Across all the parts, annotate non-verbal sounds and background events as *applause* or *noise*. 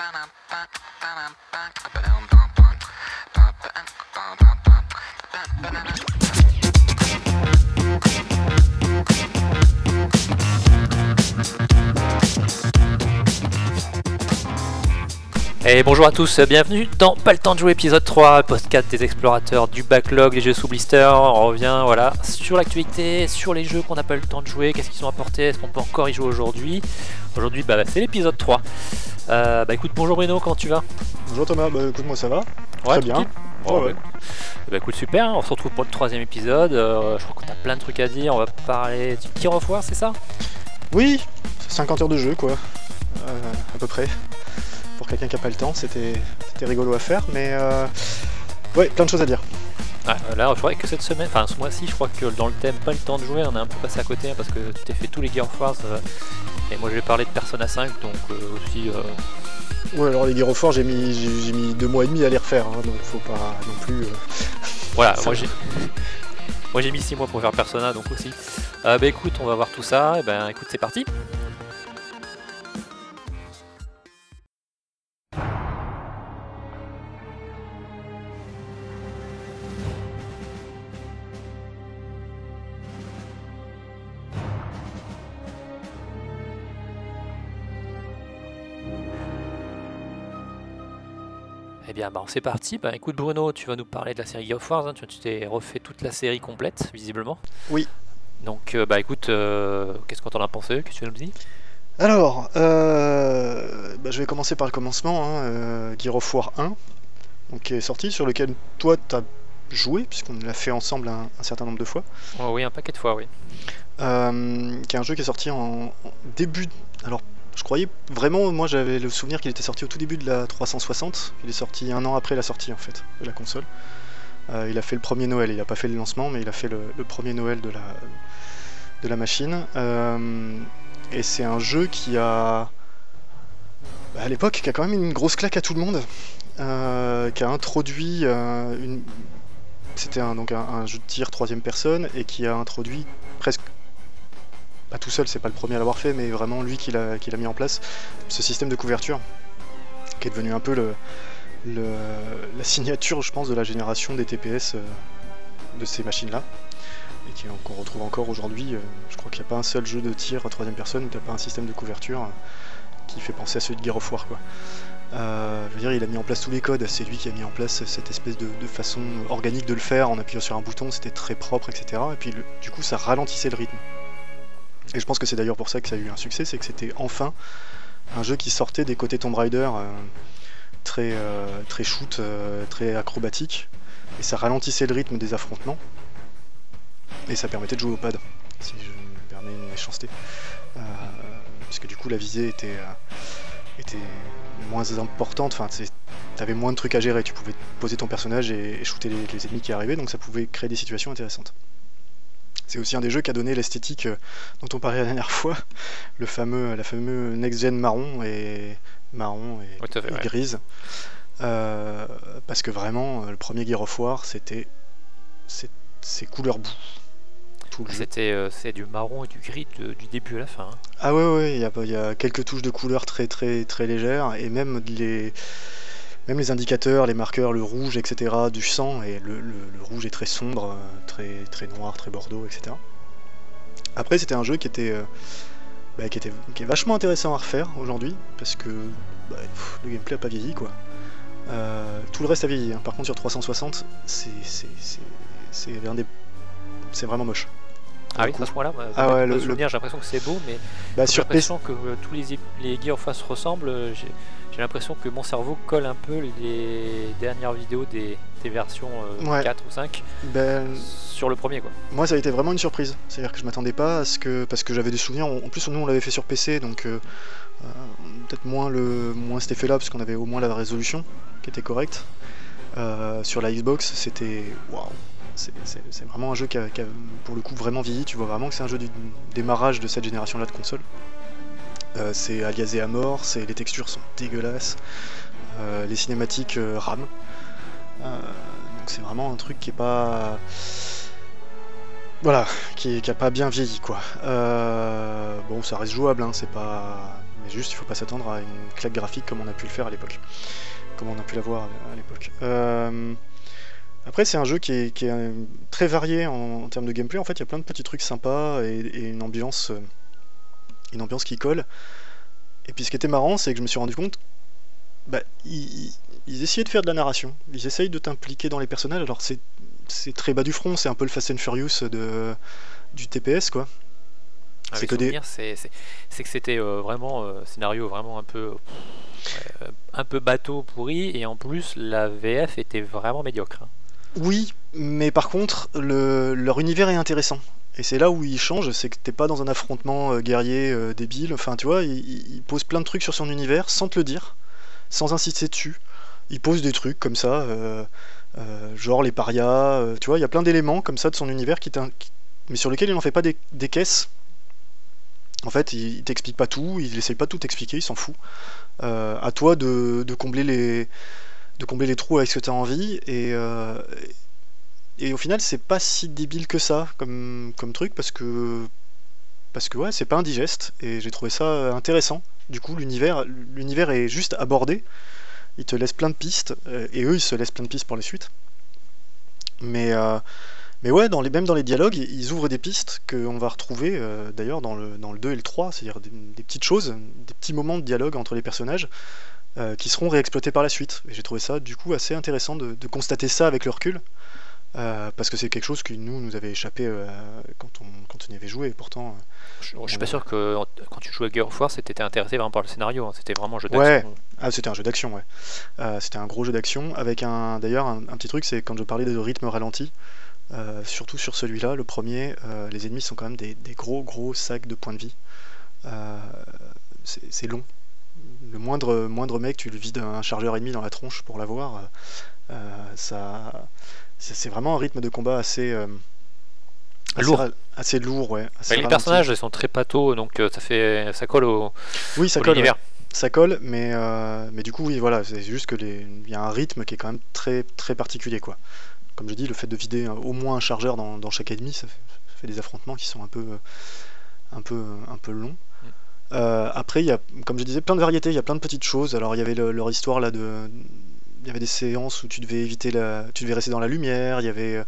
Bannon Et bonjour à tous, bienvenue dans Pas le temps de jouer épisode 3, podcast des explorateurs du backlog, les jeux sous blister. On revient voilà, sur l'actualité, sur les jeux qu'on n'a pas eu le temps de jouer, qu'est-ce qu'ils ont apporté, est-ce qu'on peut encore y jouer aujourd'hui? Aujourd'hui bah, c'est l'épisode 3. Euh, bah écoute, bonjour Bruno, comment tu vas? Bonjour Thomas, bah écoute moi ça va. Ouais, Très bien. Ouais, Ouais, bah, bah, écoute super, on se retrouve pour le troisième épisode. Euh, je crois qu'on a plein de trucs à dire, on va parler du Gear of War, c'est ça? Oui, 50 heures de jeu quoi, Euh, à peu près. Pour quelqu'un qui a pas le temps, c'était rigolo à faire, mais euh, ouais, plein de choses à dire. Euh, là, je crois que cette semaine, enfin ce mois-ci, je crois que dans le thème pas le temps de jouer, on est un peu passé à côté hein, parce que tu t'es fait tous les Gear of War. euh, et moi, je vais parler de Persona 5, donc euh, aussi. euh, Ouais, alors les Gear of War, j'ai mis, j'ai j'ai mis deux mois et demi à les refaire, hein, donc faut pas non plus. *laughs* voilà, moi j'ai. Moi j'ai mis 6 mois pour faire Persona donc aussi. Euh, bah écoute, on va voir tout ça. Et ben écoute, c'est parti. Bien, bah, c'est parti. Bah, écoute, Bruno, tu vas nous parler de la série Gear of War. hein. Tu tu t'es refait toute la série complète, visiblement. Oui. Donc, euh, bah écoute, euh, qu'est-ce qu'on t'en a pensé? Qu'est-ce que tu nous dis? Alors, euh, bah, je vais commencer par le commencement. Hein, euh, Gear of War 1, donc, qui est sorti, sur lequel toi t'as joué, puisqu'on l'a fait ensemble un, un certain nombre de fois. Oh, Oui, un paquet de fois, oui. Qui est un jeu qui est sorti en, en début. Alors, je croyais vraiment, moi j'avais le souvenir qu'il était sorti au tout début de la 360. Il est sorti un an après la sortie en fait de la console. Euh, il a fait le premier Noël, il n'a pas fait le lancement, mais il a fait le, premier Noël de la, de la machine. Euh, et c'est un jeu qui a. bah, à l'époque, qui a quand même une grosse claque à tout le monde. euh, qui a introduit une. C'était donc un jeu de tir troisième personne et qui a introduit presque pas tout seul, c'est pas le premier à l'avoir fait, mais vraiment lui qui l'a mis en place, ce système de couverture, qui est devenu un peu la signature, je pense, de la génération des TPS euh, de ces machines-là, et qu'on retrouve encore aujourd'hui. euh, je crois qu'il n'y a pas un seul jeu de tir à troisième personne où tu pas un système de couverture euh, qui fait penser à celui de Gear of War, quoi. Je il a mis en place tous les codes, c'est lui qui a mis en place cette espèce de, façon organique de le faire en appuyant sur un bouton, c'était très propre, etc. Et puis du coup, ça ralentissait le rythme. Et je pense que c'est d'ailleurs pour ça que ça a eu un succès, c'est que c'était enfin un jeu qui sortait des côtés Tomb Raider euh, très, euh, très shoot, euh, très acrobatique, et ça ralentissait le rythme des affrontements, et ça permettait de jouer au pad, si je me permets une méchanceté. Puisque du coup la visée était, était moins importante, enfin tu avais moins de trucs à gérer, tu pouvais poser ton personnage et, shooter les ennemis qui arrivaient, donc ça pouvait créer des situations intéressantes. C'est aussi un des jeux qui a donné l'esthétique euh, dont on parlait la dernière fois, le fameux, la fameux next-gen marron et marron et, Oui, grise. Euh, parce que vraiment, euh, le premier Gear of War, c'était c'est couleur boue. C'était euh, c'est du marron et du gris de- du début à la fin. hein. Ah ouais, ouais, il y a, il y a quelques touches de couleur très très très légères et même les même les indicateurs, les marqueurs, le rouge, etc. du sang et le, le- le rouge est très sombre, euh, très très noir, très bordeaux, etc. Après, c'était un jeu qui était euh, bah, qui était qui est vachement intéressant à refaire aujourd'hui parce que bah, pff, le gameplay a pas vieilli quoi. Euh, tout le reste a vieilli. hein. Par contre, sur 360, c'est des c'est vraiment moche. Ah oui, à ce moi, Ah ouais, le- souvenirs, j'ai l'impression que c'est beau, mais Bah, j'ai l'impression que euh, tous les, les Gear of War se ressemblent. euh, J'ai l'impression que mon cerveau colle un peu les dernières vidéos des, des versions euh, Ouais. 4 ou 5 ben, sur le premier. quoi. Moi, ça a été vraiment une surprise. C'est-à-dire que je m'attendais pas à ce que. Parce que j'avais des souvenirs. En plus, nous, on l'avait fait sur PC, donc euh, euh, peut-être moins, le... moins cet effet-là, parce qu'on avait au moins la résolution qui était correcte. Euh, sur la Xbox, c'était. Waouh! C'est vraiment un jeu qui a, qui a, pour le coup, vraiment vieilli. Tu vois vraiment que c'est un jeu du démarrage de cette génération-là de console. Euh, c'est aliasé à mort, les textures sont dégueulasses, euh, les cinématiques euh, rament. Donc c'est vraiment un truc qui est pas. Voilà, qui, qui pas bien vieilli quoi. Bon, ça reste jouable, hein, c'est pas. Mais juste il faut pas s'attendre à une claque graphique comme on a pu le faire à l'époque. Comme on a pu l'avoir à l'époque. Après, c'est un jeu qui est, très varié en, termes de gameplay. En fait, il y a plein de petits trucs sympas et, une ambiance, une ambiance qui colle. Et puis, ce qui était marrant, c'est que je me suis rendu compte, bah, ils, essayaient de faire de la narration. Ils essayent de t'impliquer dans les personnages. Alors, c'est très bas du front. C'est un peu le Fast and Furious de, du TPS, quoi. Ah, c'est que c'est que c'était euh, vraiment scénario vraiment un peu un peu bateau pourri et en plus la VF était vraiment médiocre. Hein. Oui, mais par contre, leur univers est intéressant. Et c'est là où il change, c'est que t'es pas dans un affrontement euh, guerrier euh, débile. Enfin, tu vois, il, pose plein de trucs sur son univers sans te le dire, sans insister dessus. Il pose des trucs comme ça, euh, genre les parias. tu vois, il y a plein d'éléments comme ça de son univers qui, mais sur lesquels il n'en fait pas des, caisses. En fait, il, t'explique pas tout, il essaye pas tout t'expliquer, il s'en fout. à toi de combler les de combler les trous avec ce que tu envie. Et, et au final, c'est pas si débile que ça comme, truc parce que, c'est pas indigeste et j'ai trouvé ça intéressant. Du coup, l'univers, est juste abordé. Il te laisse plein de pistes euh, et eux, ils se laissent plein de pistes pour les suites. Mais, euh, ouais, dans les, même dans les dialogues, ils ouvrent des pistes qu'on va retrouver d'ailleurs dans le, dans le 2 et le 3, c'est-à-dire des, petites choses, des petits moments de dialogue entre les personnages euh, qui seront réexploités par la suite. Et j'ai trouvé ça du coup assez intéressant de, constater ça avec le recul. Euh, parce que c'est quelque chose qui nous nous avait échappé euh, quand, on, quand on y avait joué et pourtant je, suis pas sûr que quand tu jouais à Gear of War c'était intéressé vraiment par le scénario hein. c'était vraiment un jeu d'action ouais ah, c'était un jeu d'action ouais c'était un gros jeu d'action avec un d'ailleurs un, petit truc c'est quand je parlais de rythme ralenti surtout sur celui-là le premier les ennemis sont quand même des, des, gros gros sacs de points de vie c'est long le moindre, moindre mec, tu lui vides un chargeur ennemi dans la tronche pour l'avoir. Euh, ça, c'est vraiment un rythme de combat assez, euh, lourd. Assez, lourd, ouais. les personnages sont très patos, donc euh, ça fait, ça colle au. Oui, ça colle. Ça colle, mais, mais du coup, oui, voilà, c'est juste que il y a un rythme qui est quand même très, très particulier, quoi. Comme je dis, le fait de vider au moins un chargeur dans, dans chaque ennemi, ça fait, ça fait, des affrontements qui sont un peu, un peu, un peu longs. Euh, après, il y a, comme je disais, plein de variétés, il y a plein de petites choses. Alors, il y avait leur histoire là de. Il y avait des séances où tu devais éviter la. Tu devais rester dans la lumière, il y avait.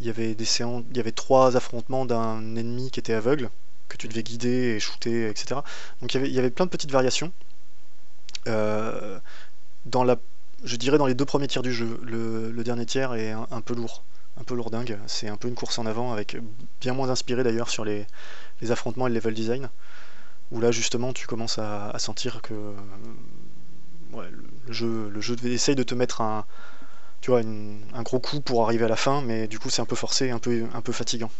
Il y avait des séances, il y avait trois affrontements d'un ennemi qui était aveugle, que tu devais guider et shooter, etc. Donc il y avait, il y avait plein de petites variations. Euh, dans la, je dirais dans les deux premiers tiers du jeu, le, dernier tiers est un, peu lourd, un peu lourdingue. C'est un peu une course en avant, avec bien moins inspiré d'ailleurs sur les, les affrontements et le level design où là justement tu commences à, sentir que le, le jeu essaye de te mettre un, tu vois, un gros coup pour arriver à la fin, mais du coup c'est un peu forcé, un peu, un peu fatigant.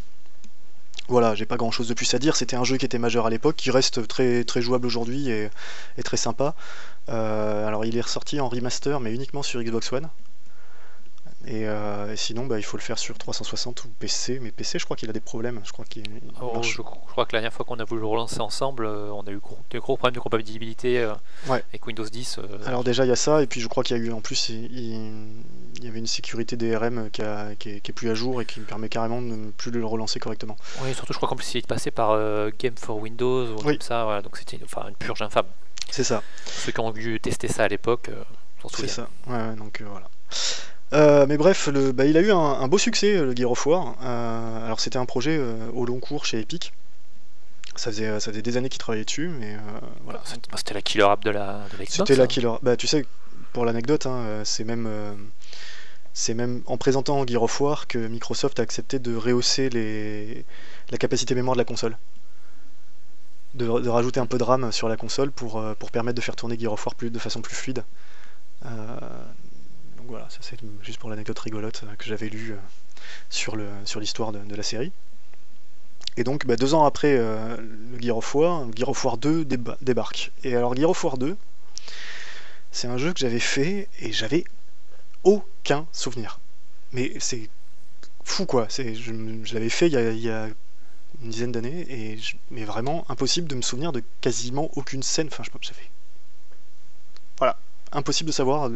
Voilà, j'ai pas grand chose de plus à dire. C'était un jeu qui était majeur à l'époque, qui reste très, très jouable aujourd'hui et, très sympa. Euh, alors il est ressorti en remaster, mais uniquement sur Xbox One. Euh, et, sinon, bah, il faut le faire sur 360 ou PC. Mais PC, je crois qu'il a des problèmes. Je crois, qu'il oh, je, crois que la dernière fois qu'on a voulu le relancer ensemble, euh, on a eu des gros problèmes de compatibilité euh, avec Windows 10. Alors déjà, il y a ça. Et puis je crois qu'il y a eu en plus, il, y avait une sécurité DRM qui, qui, est, plus à jour et qui me permet carrément de ne plus le relancer correctement. Oui, surtout, je crois qu'en plus, il est passé par Game for Windows ou comme ça. donc c'était enfin, une purge infâme. C'est ça. Ceux qui ont vu tester ça à l'époque, C'est ça. Ouais, donc voilà. Euh, mais bref, le, bah, il a eu un, beau succès, le Gear of War. Euh, alors c'était un projet euh, au long cours chez Epic. Ça faisait, ça faisait des années qu'il travaillait dessus, mais voilà. Bah, c'était la killer app de la de C'était la killer. Bah tu sais, pour l'anecdote, hein, c'est même, c'est même en présentant Gear of War que Microsoft a accepté de rehausser les, la capacité mémoire de la console. De, rajouter un peu de RAM sur la console pour, pour permettre de faire tourner Gear of War plus, de façon plus fluide voilà, ça c'est juste pour l'anecdote rigolote euh, que j'avais lue euh, sur l'histoire sur de, la série. Et donc bah, deux ans après euh, le Gear of War, Gear of War 2 débarque. Et alors Gear of War 2, c'est un jeu que j'avais fait et j'avais aucun souvenir. Mais c'est fou quoi. Je, je l'avais fait il y, a, une dizaine d'années et mais vraiment impossible de me souvenir de quasiment aucune scène. Enfin, je j'avais voilà, impossible de savoir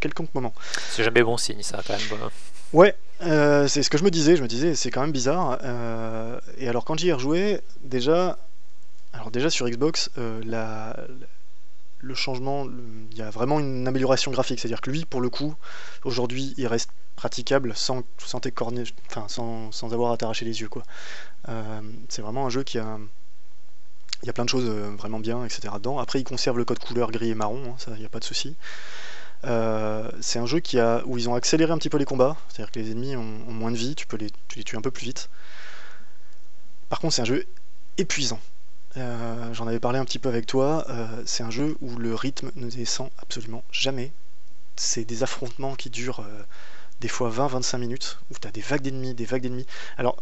quelconque moment. C'est jamais bon signe, ça, quand même. Ouais, euh, c'est ce que je me disais. Je me disais, c'est quand même bizarre. Euh, et alors, quand j'y ai rejoué, déjà, Alors déjà sur Xbox, euh, la- le changement, il y a vraiment une amélioration graphique. C'est-à-dire que lui, pour le coup, aujourd'hui, il reste praticable sans, sans enfin, sans, sans avoir à t'arracher les yeux. quoi. C'est vraiment un jeu qui a... Il y a plein de choses vraiment bien, etc. dedans. Après, il conserve le code couleur gris et marron, hein, ça, il n'y a pas de souci. Euh, c'est un jeu qui a, où ils ont accéléré un petit peu les combats, c'est-à-dire que les ennemis ont, moins de vie, tu peux les, tu tuer un peu plus vite. Par contre, c'est un jeu épuisant. Euh, J'en avais parlé un petit peu avec toi. euh, c'est un jeu où le rythme ne descend absolument jamais. C'est des affrontements qui durent des fois 20-25 minutes, où tu as des vagues d'ennemis, des vagues d'ennemis. Alors,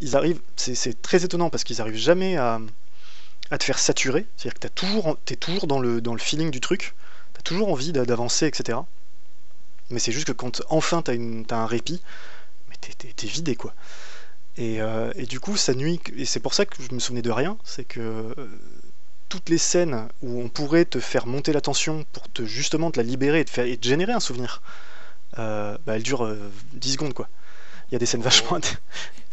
ils arrivent, c'est très étonnant parce qu'ils arrivent jamais à, te faire saturer. C'est-à-dire que tu es toujours dans le, dans le feeling du truc, toujours envie d'a- d'avancer, etc. Mais c'est juste que quand enfin tu as, un répit, mais t'es- t'es t'es vidé quoi. Et, euh, et du coup, ça nuit. Et c'est pour ça que je me souvenais de rien. C'est que euh, toutes les scènes où on pourrait te faire monter la tension pour te justement te la libérer et te, faire, et te générer un souvenir, euh, bah, elles durent euh, 10 secondes quoi. Il y a des scènes vachement.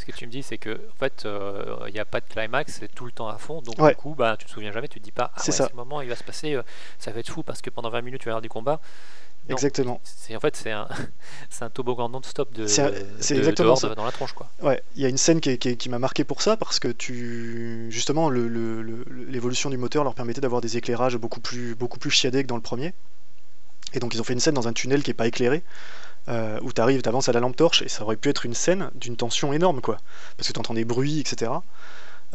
Ce que tu me dis, c'est que en fait, euh, il n'y a pas de climax, c'est tout le temps à fond. Donc Ouais. du coup, bah, tu te souviens jamais, tu te dis pas, ah ouais, ça. le moment, il va se passer, euh, ça va être fou parce que pendant 20 minutes, tu vas avoir du combat. Non. Exactement. C'est en fait, c'est un, *laughs* toboggan non-stop de, C'est de- exactement dehors ça. de- dans la tronche, quoi. Ouais, il y a une scène qui, m'a marqué pour ça parce que tu justement le- le- le- l'évolution du moteur leur permettait d'avoir des éclairages beaucoup plus beaucoup plus chiadés que dans le premier. Et donc ils ont fait une scène dans un tunnel qui est pas éclairé euh, où tu arrives, tu avances à la lampe torche et ça aurait pu être une scène d'une tension énorme quoi parce que tu entends des bruits etc.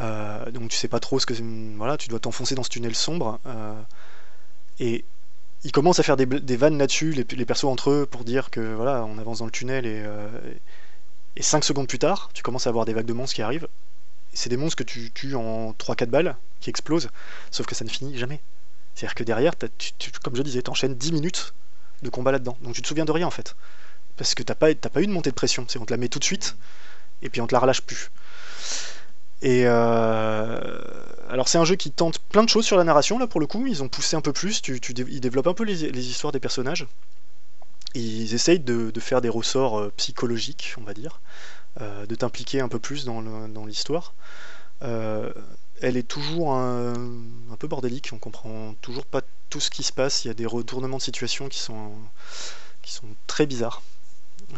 Euh, donc tu sais pas trop ce que voilà, tu dois t'enfoncer dans ce tunnel sombre euh, et ils commencent à faire des, vannes là-dessus les, les persos entre eux pour dire que voilà, on avance dans le tunnel et euh, et 5 secondes plus tard, tu commences à avoir des vagues de monstres qui arrivent. C'est des monstres que tu tues en 3-4 balles, qui explosent, sauf que ça ne finit jamais. C'est-à-dire que derrière, tu- comme je disais, t'enchaînes 10 minutes de combat là-dedans. Donc tu te souviens de rien en fait. Parce que t'as pas, t'as pas eu de montée de pression. C'est on te la met tout de suite, et puis on te la relâche plus. Et euh, alors c'est un jeu qui tente plein de choses sur la narration là pour le coup. Ils ont poussé un peu plus. Tu, tu ils développent un peu les, histoires des personnages. Ils essayent de, faire des ressorts euh, psychologiques, on va dire, euh, de t'impliquer un peu plus dans l'histoire. Elle est toujours un, un peu bordélique, on comprend toujours pas tout ce qui se passe. Il y a des retournements de situation qui sont, qui sont très bizarres.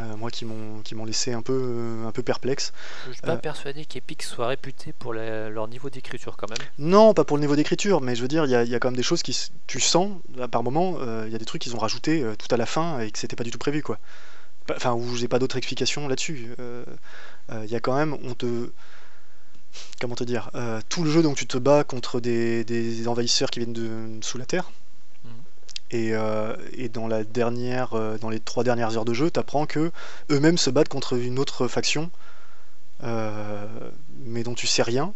Euh, moi qui m'ont qui m'ont laissé un peu un peu perplexe. Je suis pas Euh. persuadé qu'Epic soit réputé pour leur niveau d'écriture quand même. Non, pas pour le niveau d'écriture, mais je veux dire, il y, a- y a quand même des choses qui tu sens, à par moment, euh, il y a des trucs qu'ils ont rajoutés euh, tout à la fin et que c'était pas du tout prévu, quoi. Enfin, où j'ai pas d'autres explications là-dessus. Euh, euh, Il y a quand même, on te, comment te dire, euh, tout le jeu donc tu te bats contre des, des envahisseurs qui viennent de sous la terre. Mhm. Et, euh, et dans la dernière, euh, dans les trois dernières heures de jeu, t'apprends que eux-mêmes se battent contre une autre faction, mais dont tu sais rien.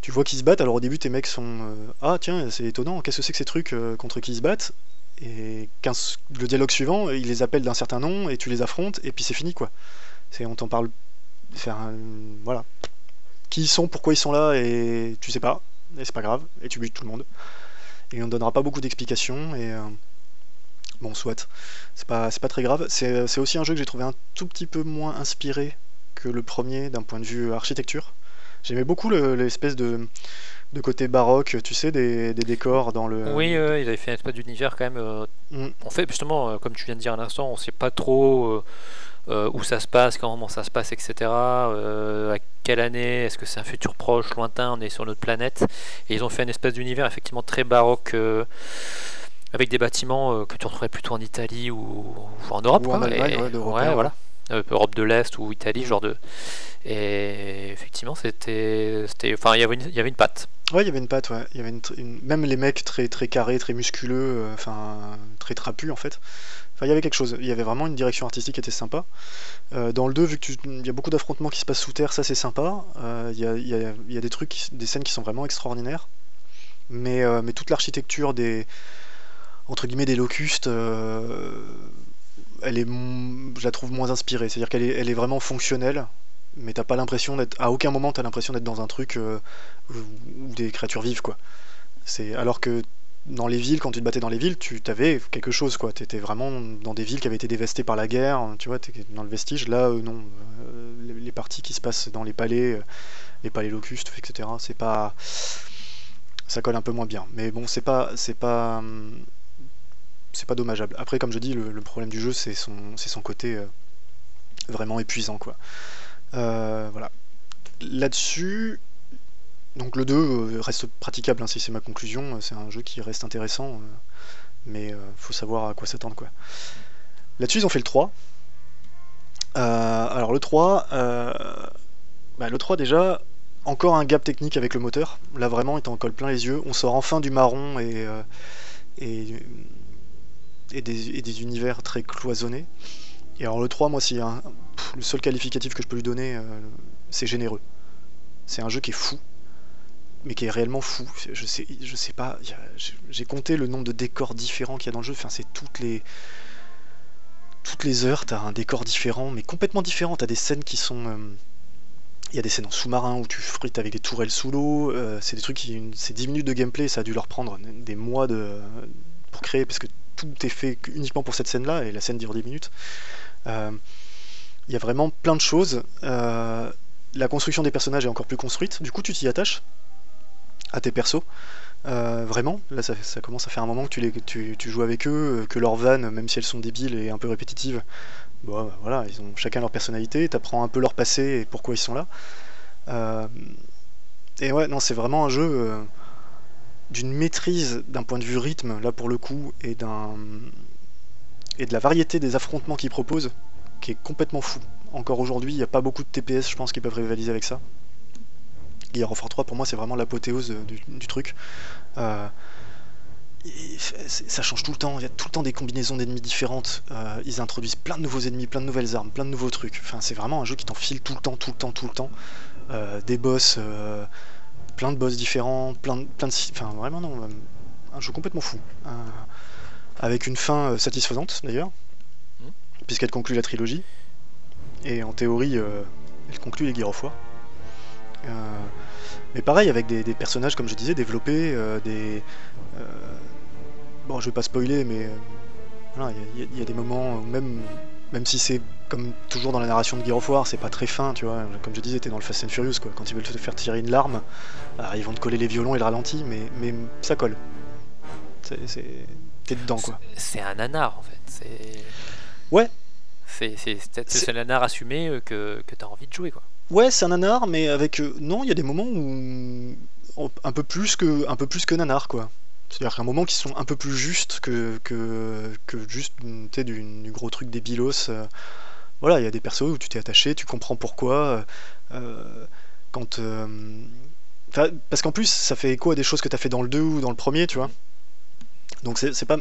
Tu vois qu'ils se battent, alors au début tes mecs sont Ah tiens, c'est étonnant, qu'est-ce que c'est que ces trucs contre qui ils se battent? Et 15 le dialogue suivant, ils les appellent d'un certain nom et tu les affrontes et puis c'est fini quoi. C'est on t'en parle. Un- voilà. Qui ils sont, pourquoi ils sont là et tu sais pas, et c'est pas grave, et tu butes tout le monde. Et on ne donnera pas beaucoup d'explications et euh, bon soit. C'est pas, c'est pas très grave. C'est c'est aussi un jeu que j'ai trouvé un tout petit peu moins inspiré que le premier d'un point de vue architecture. J'aimais beaucoup le- l'espèce de, de côté baroque, tu sais, des, des décors dans le. Oui, euh, ils avaient fait un espèce d'univers quand même. euh, Mm. En fait, justement, euh, comme tu viens de dire à l'instant, on sait pas trop euh, où ça se passe, comment ça se passe, etc. euh, à quelle année, est-ce que c'est un futur proche, lointain, on est sur notre planète. Et ils ont fait une espèce d'univers effectivement très baroque. euh, avec des bâtiments que tu retrouverais plutôt en Italie ou, ou en Europe. Ou en quoi. Allemagne, Et- ouais, ouais. voilà. Europe de l'Est ou Italie, genre de. Et effectivement, c'était. Enfin, il y avait une- il y avait une patte. Ouais, il y avait une patte, ouais. Il y avait une, Même les mecs très, très carrés, très musculeux, enfin, très trapus en fait. Il y avait quelque chose. Il y avait vraiment une direction artistique qui était sympa. Euh, dans le 2, vu que tu- il y a beaucoup d'affrontements qui se passent sous terre, ça c'est sympa. Euh, Il y, a, des trucs, des scènes qui sont vraiment extraordinaires. Mais, euh, mais toute l'architecture des. entre guillemets, des locustes. elle est, je la trouve moins inspirée. C'est-à-dire qu'elle est, elle est vraiment fonctionnelle, mais t'as pas l'impression d'être. À aucun moment t'as l'impression d'être dans un truc euh, où des créatures vivent, quoi. C'est alors que dans les villes, quand tu te battais dans les villes, tu avais quelque chose, quoi. T'étais vraiment dans des villes qui avaient été dévastées par la guerre, tu vois, t'es dans le vestige. Là, euh, non. Euh, les, parties qui se passent dans les palais, euh, les palais locustes, etc. C'est pas. Ça colle un peu moins bien. Mais bon, c'est pas. C'est pas. hum, C'est pas dommageable. Après, comme je dis, le, problème du jeu, c'est son, son côté vraiment épuisant, quoi. Voilà. Là-dessus, donc le 2 euh, reste praticable, hein, si c'est ma conclusion. C'est un jeu qui reste intéressant, euh, mais euh, faut savoir à quoi s'attendre, quoi. Là-dessus, ils ont fait le 3. Euh, alors le 3, euh, bah, le 3 déjà, encore un gap technique avec le moteur. Là vraiment, il t'en colle plein les yeux. On sort enfin du marron et, euh, des, univers très cloisonnés. Et alors le 3, moi, pff, le seul qualificatif que je peux lui donner, euh, c'est généreux. C'est un jeu qui est fou, mais qui est réellement fou. Je sais, je sais pas, j'ai- compté le nombre de décors différents qu'il y a dans le jeu. Enfin, c'est toutes les toutes les heures, t'as un décor différent, mais complètement différent. T'as des scènes qui sont. euh, Il y a des scènes en sous-marin où tu frites avec des tourelles sous l'eau. euh, c'est des trucs qui. C'est 10 minutes de gameplay, ça a dû leur prendre des mois de, pour créer, parce que tout est fait uniquement pour cette scène-là, et la scène dure 10 minutes. Euh, Il y a vraiment plein de choses. La construction des personnages est encore plus construite, du coup tu t'y attaches à tes persos. Euh, vraiment, là ça, commence à faire un moment que tu, les, tu, joues avec eux, euh, que leurs vannes, même si elles sont débiles et un peu répétitives, bon, bah, voilà, ils ont chacun leur personnalité, t'apprends un peu leur passé et pourquoi ils sont là. Euh, et ouais, non, c'est vraiment un jeu d'une maîtrise d'un point de vue rythme, là pour le coup, et d'un et de la variété des affrontements qu'il propose, qui est complètement fou. Encore aujourd'hui, il n'y a pas beaucoup de TPS, je pense, qui peuvent rivaliser avec ça. Gear of War 3, pour moi, c'est vraiment l'apothéose du, du truc. Euh, et ça change tout le temps, il y a tout le temps des combinaisons d'ennemis différentes. Euh, ils introduisent plein de nouveaux ennemis, plein de nouvelles armes, plein de nouveaux trucs. Enfin, c'est vraiment un jeu qui t'enfile tout le temps, tout le temps, tout le temps. Euh, des boss, euh, plein de boss différents, plein de, plein de, enfin vraiment non, un jeu complètement fou, avec une fin satisfaisante d'ailleurs, Mhm. puisqu'elle conclut la trilogie. Et en théorie, elle conclut les Gear of War. Euh, mais pareil, avec des, des personnages, comme je disais, développés, euh, des. euh, bon, je vais pas spoiler, mais voilà, il y, a- il y a des moments, où même, même si c'est comme toujours dans la narration de Gear of War, c'est pas très fin, tu vois. Comme je disais, t'es dans le Fast and Furious, quoi. Quand ils veulent te faire tirer une larme, alors, ils vont te coller les violons et le ralenti, mais, mais ça colle. T'es dedans, quoi. C'est un nanar en fait. Ouais. C'est nanar assumé que, que t'as envie de jouer quoi. Ouais, c'est un nanar, mais avec. euh, non, il y a des moments où. Un peu plus que, un peu plus que nanar, quoi. C'est-à-dire a un moment qui sont un peu plus justes que, juste sais, du, du gros truc des bilos. euh. Voilà, il y a des persos où tu t'es attaché, tu comprends pourquoi. euh, quand. parce qu'en plus, ça fait écho à des choses que tu as fait dans le 2 ou dans le premier, tu vois. Donc c'est pas.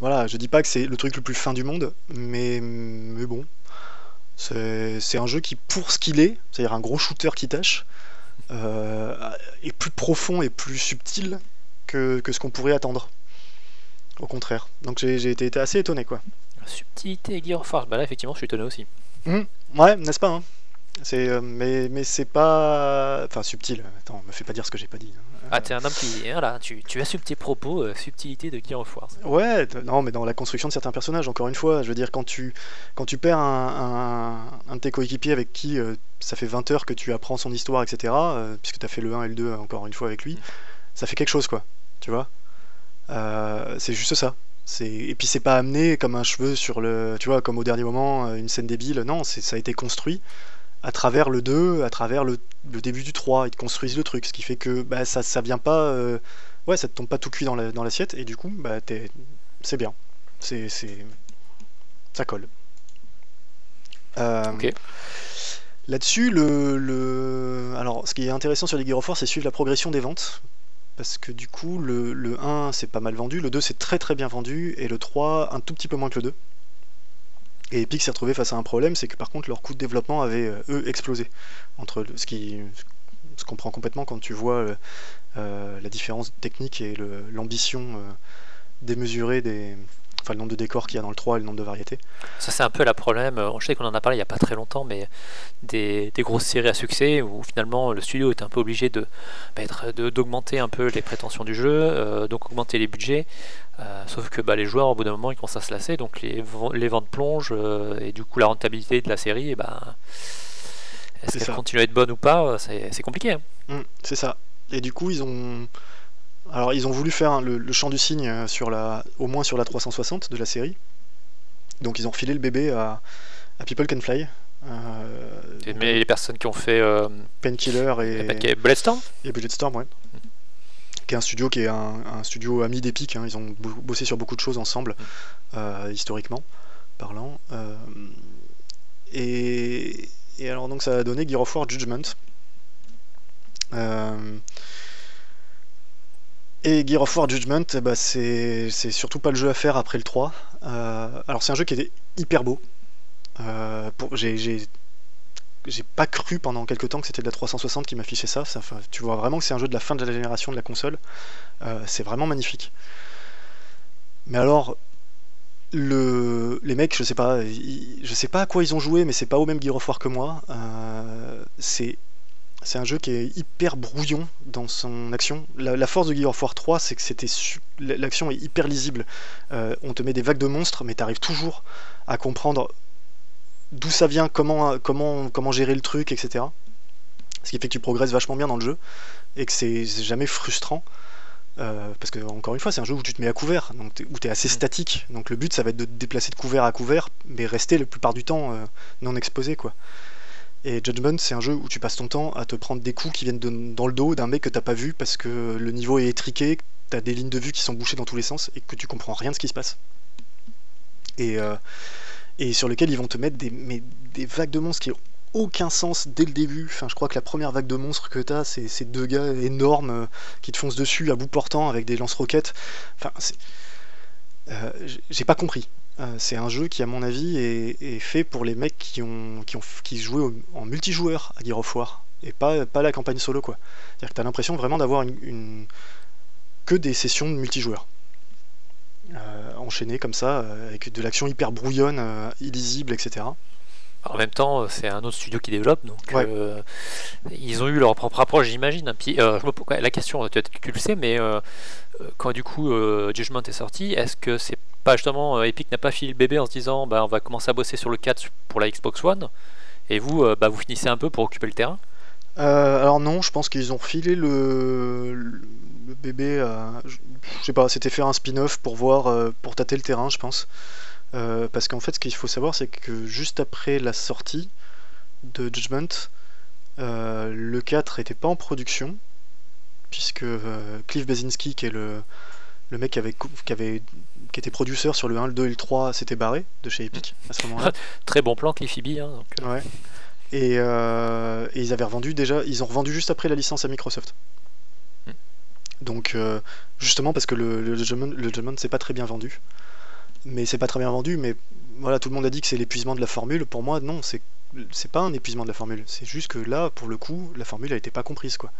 Voilà, je dis pas que c'est le truc le plus fin du monde, mais, mais bon. C'est un jeu qui, pour ce qu'il est, c'est-à-dire un gros shooter qui tâche, euh, est plus profond et plus subtil que, que ce qu'on pourrait attendre. Au contraire. Donc j'ai été, été assez étonné, quoi. La subtilité Gear of bah là effectivement je suis étonné aussi. Ouais, n'est-ce pas hein? C'est, euh, mais mais c'est pas. Enfin, subtil. Attends, me fais pas dire ce que j'ai pas dit. hein. Ah t'es un homme qui. Voilà, tu, tu assumes tes propos, euh, subtilité de Gear of War. Ouais, t- non, mais dans la construction de certains personnages, encore une fois, je veux dire, quand tu, quand tu perds un, un- un de tes coéquipiers avec qui euh, ça fait 20 heures que tu apprends son histoire, etc., euh, puisque tu as fait le 1 et le 2 encore une fois avec lui, Mm. ça fait quelque chose, quoi. Tu vois? C'est juste ça. C'est- Et puis c'est pas amené comme un cheveu sur le. Tu vois, comme au dernier moment, une scène débile. Non, c'est- ça a été construit à travers le 2, à travers le, le début du 3. Ils te construisent le truc, ce qui fait que bah, ça, ça vient pas. euh, Ouais, ça te tombe pas tout cuit dans la- dans l'assiette, et du coup, bah, c'est bien. C'est, c'est... Ça colle. Euh, Ok. Là-dessus, le, le... Alors, ce qui est intéressant sur les Gear of War, c'est suivre la progression des ventes. Parce que du coup, le, le 1, c'est pas mal vendu, le 2, c'est très très bien vendu, et le 3, un tout petit peu moins que le 2. Et Epic s'est retrouvé face à un problème, c'est que par contre, leur coût de développement avait, euh, eux, explosé. Entre ce qui se comprend complètement quand tu vois euh, euh, la différence technique et l'ambition démesurée des. Enfin, le nombre de décors qu'il y a dans le 3 et le nombre de variétés. Ça c'est un peu la problème, je sais qu'on en a parlé il n'y a pas très longtemps, mais des, grosses séries à succès où finalement le studio est un peu obligé de bah, de- d'augmenter un peu les prétentions du jeu, donc augmenter les budgets, euh, sauf que bah, les joueurs au bout d'un moment ils commencent à se lasser, donc les, ven- les ventes plongent euh, et du coup la rentabilité de la série, eh ben, Est-ce qu'elle continue à être bonne ou pas C'est c'est compliqué. hein. Mm, c'est ça. Et du coup, ils ont. Alors, ils ont voulu faire hein, le, le chant du cygne euh, sur la, au moins sur la 360 de la série. Donc, ils ont refilé le bébé à, à People Can Fly. Euh, Mais les personnes qui ont fait euh, Painkiller et, et... Bulletstorm et Bulletstorm, ouais. Qui est un studio qui est un, un studio ami d'Epic. hein. Ils ont bo- bossé sur beaucoup de choses ensemble, euh, historiquement parlant. Euh, et, et alors, donc, ça a donné Gear of War Judgment. Euh, et Gear of War Judgment, eh ben, c'est c'est surtout pas le jeu à faire après le 3. Euh, alors c'est un jeu qui était hyper beau. Pour- J'ai j'ai- pas cru pendant quelques temps que c'était de la 360 qui m'affichait ça. Tu vois vraiment que c'est un jeu de la fin de la génération de la console. Euh, c'est vraiment magnifique. Mais alors, le, les mecs, je sais pas, je sais pas à quoi ils ont joué, mais c'est pas au même Gear of War que moi. Euh, c'est c'est un jeu qui est hyper brouillon dans son action. La, force de Gear of War 3, c'est que c'était l'action est hyper lisible. Euh, on te met des vagues de monstres, mais tu arrives toujours à comprendre d'où ça vient, comment, comment, comment gérer le truc, etc. Ce qui fait que tu progresses vachement bien dans le jeu et que c'est jamais frustrant. Euh, parce que, encore une fois, c'est un jeu où tu te mets à couvert, donc où tu es assez statique. Donc le but, ça va être de te déplacer de couvert à couvert, mais rester la plupart du temps euh, non exposé. quoi. Et Judgment, c'est un jeu où tu passes ton temps à te prendre des coups qui viennent de- dans le dos d'un mec que t'as pas vu parce que le niveau est étriqué, t'as des lignes de vue qui sont bouchées dans tous les sens et que tu comprends rien de ce qui se passe. Et, euh, et sur lequel ils vont te mettre des, mais des vagues de monstres qui ont aucun sens dès le début. Enfin, je crois que la première vague de monstres que t'as, c'est ces deux gars énormes euh, qui te foncent dessus à bout portant avec des lance-roquettes. Enfin, euh, j'ai pas compris. Euh, c'est un jeu qui, à mon avis, est, est fait pour les mecs qui ont qui ont qui jouaient en multijoueur à Gear of War et pas pas la campagne solo quoi. C'est-à-dire que t'as l'impression vraiment d'avoir que des sessions de multijoueur. Euh, enchaînées comme ça, euh, avec de l'action hyper brouillonne, euh, illisible, etc. En même temps, c'est un autre studio qui développe, donc Ouais. euh, ils ont eu leur propre approche, j'imagine. Puis, euh, je me pose- la question, tu, tu le sais, mais euh, quand du coup Judgment est sorti, est-ce que c'est pas justement Epic n'a pas filé le bébé en se disant bah, on va commencer à bosser sur le 4 pour la Xbox One et vous, bah, vous finissez un peu pour occuper le terrain? Alors non, je pense qu'ils ont refilé le, le bébé. à- je, je sais pas, c'était faire un spin-off pour voir, euh, pour tâter le terrain, je pense. Euh, parce qu'en fait, ce qu'il faut savoir, c'est que juste après la sortie de Judgment, euh, le 4 était pas en production, puisque euh, Cliff Basinski, qui est le, le mec qui avait, qui avait qui était producteur sur le 1, le 2 et le 3, s'était barré de chez Epic à ce moment-là. *laughs* Très bon plan, Cliffy B. hein, donc, euh, Ouais. Et, euh, et ils avaient revendu déjà, ils ont revendu juste après la licence à Microsoft. Donc euh, justement parce que le, Judgment, le c'est pas très bien vendu. Mais c'est pas très bien vendu, mais voilà, tout le monde a dit que c'est l'épuisement de la formule. Pour moi, non, c'est c'est pas un épuisement de la formule. C'est juste que là, pour le coup, la formule a été pas comprise quoi.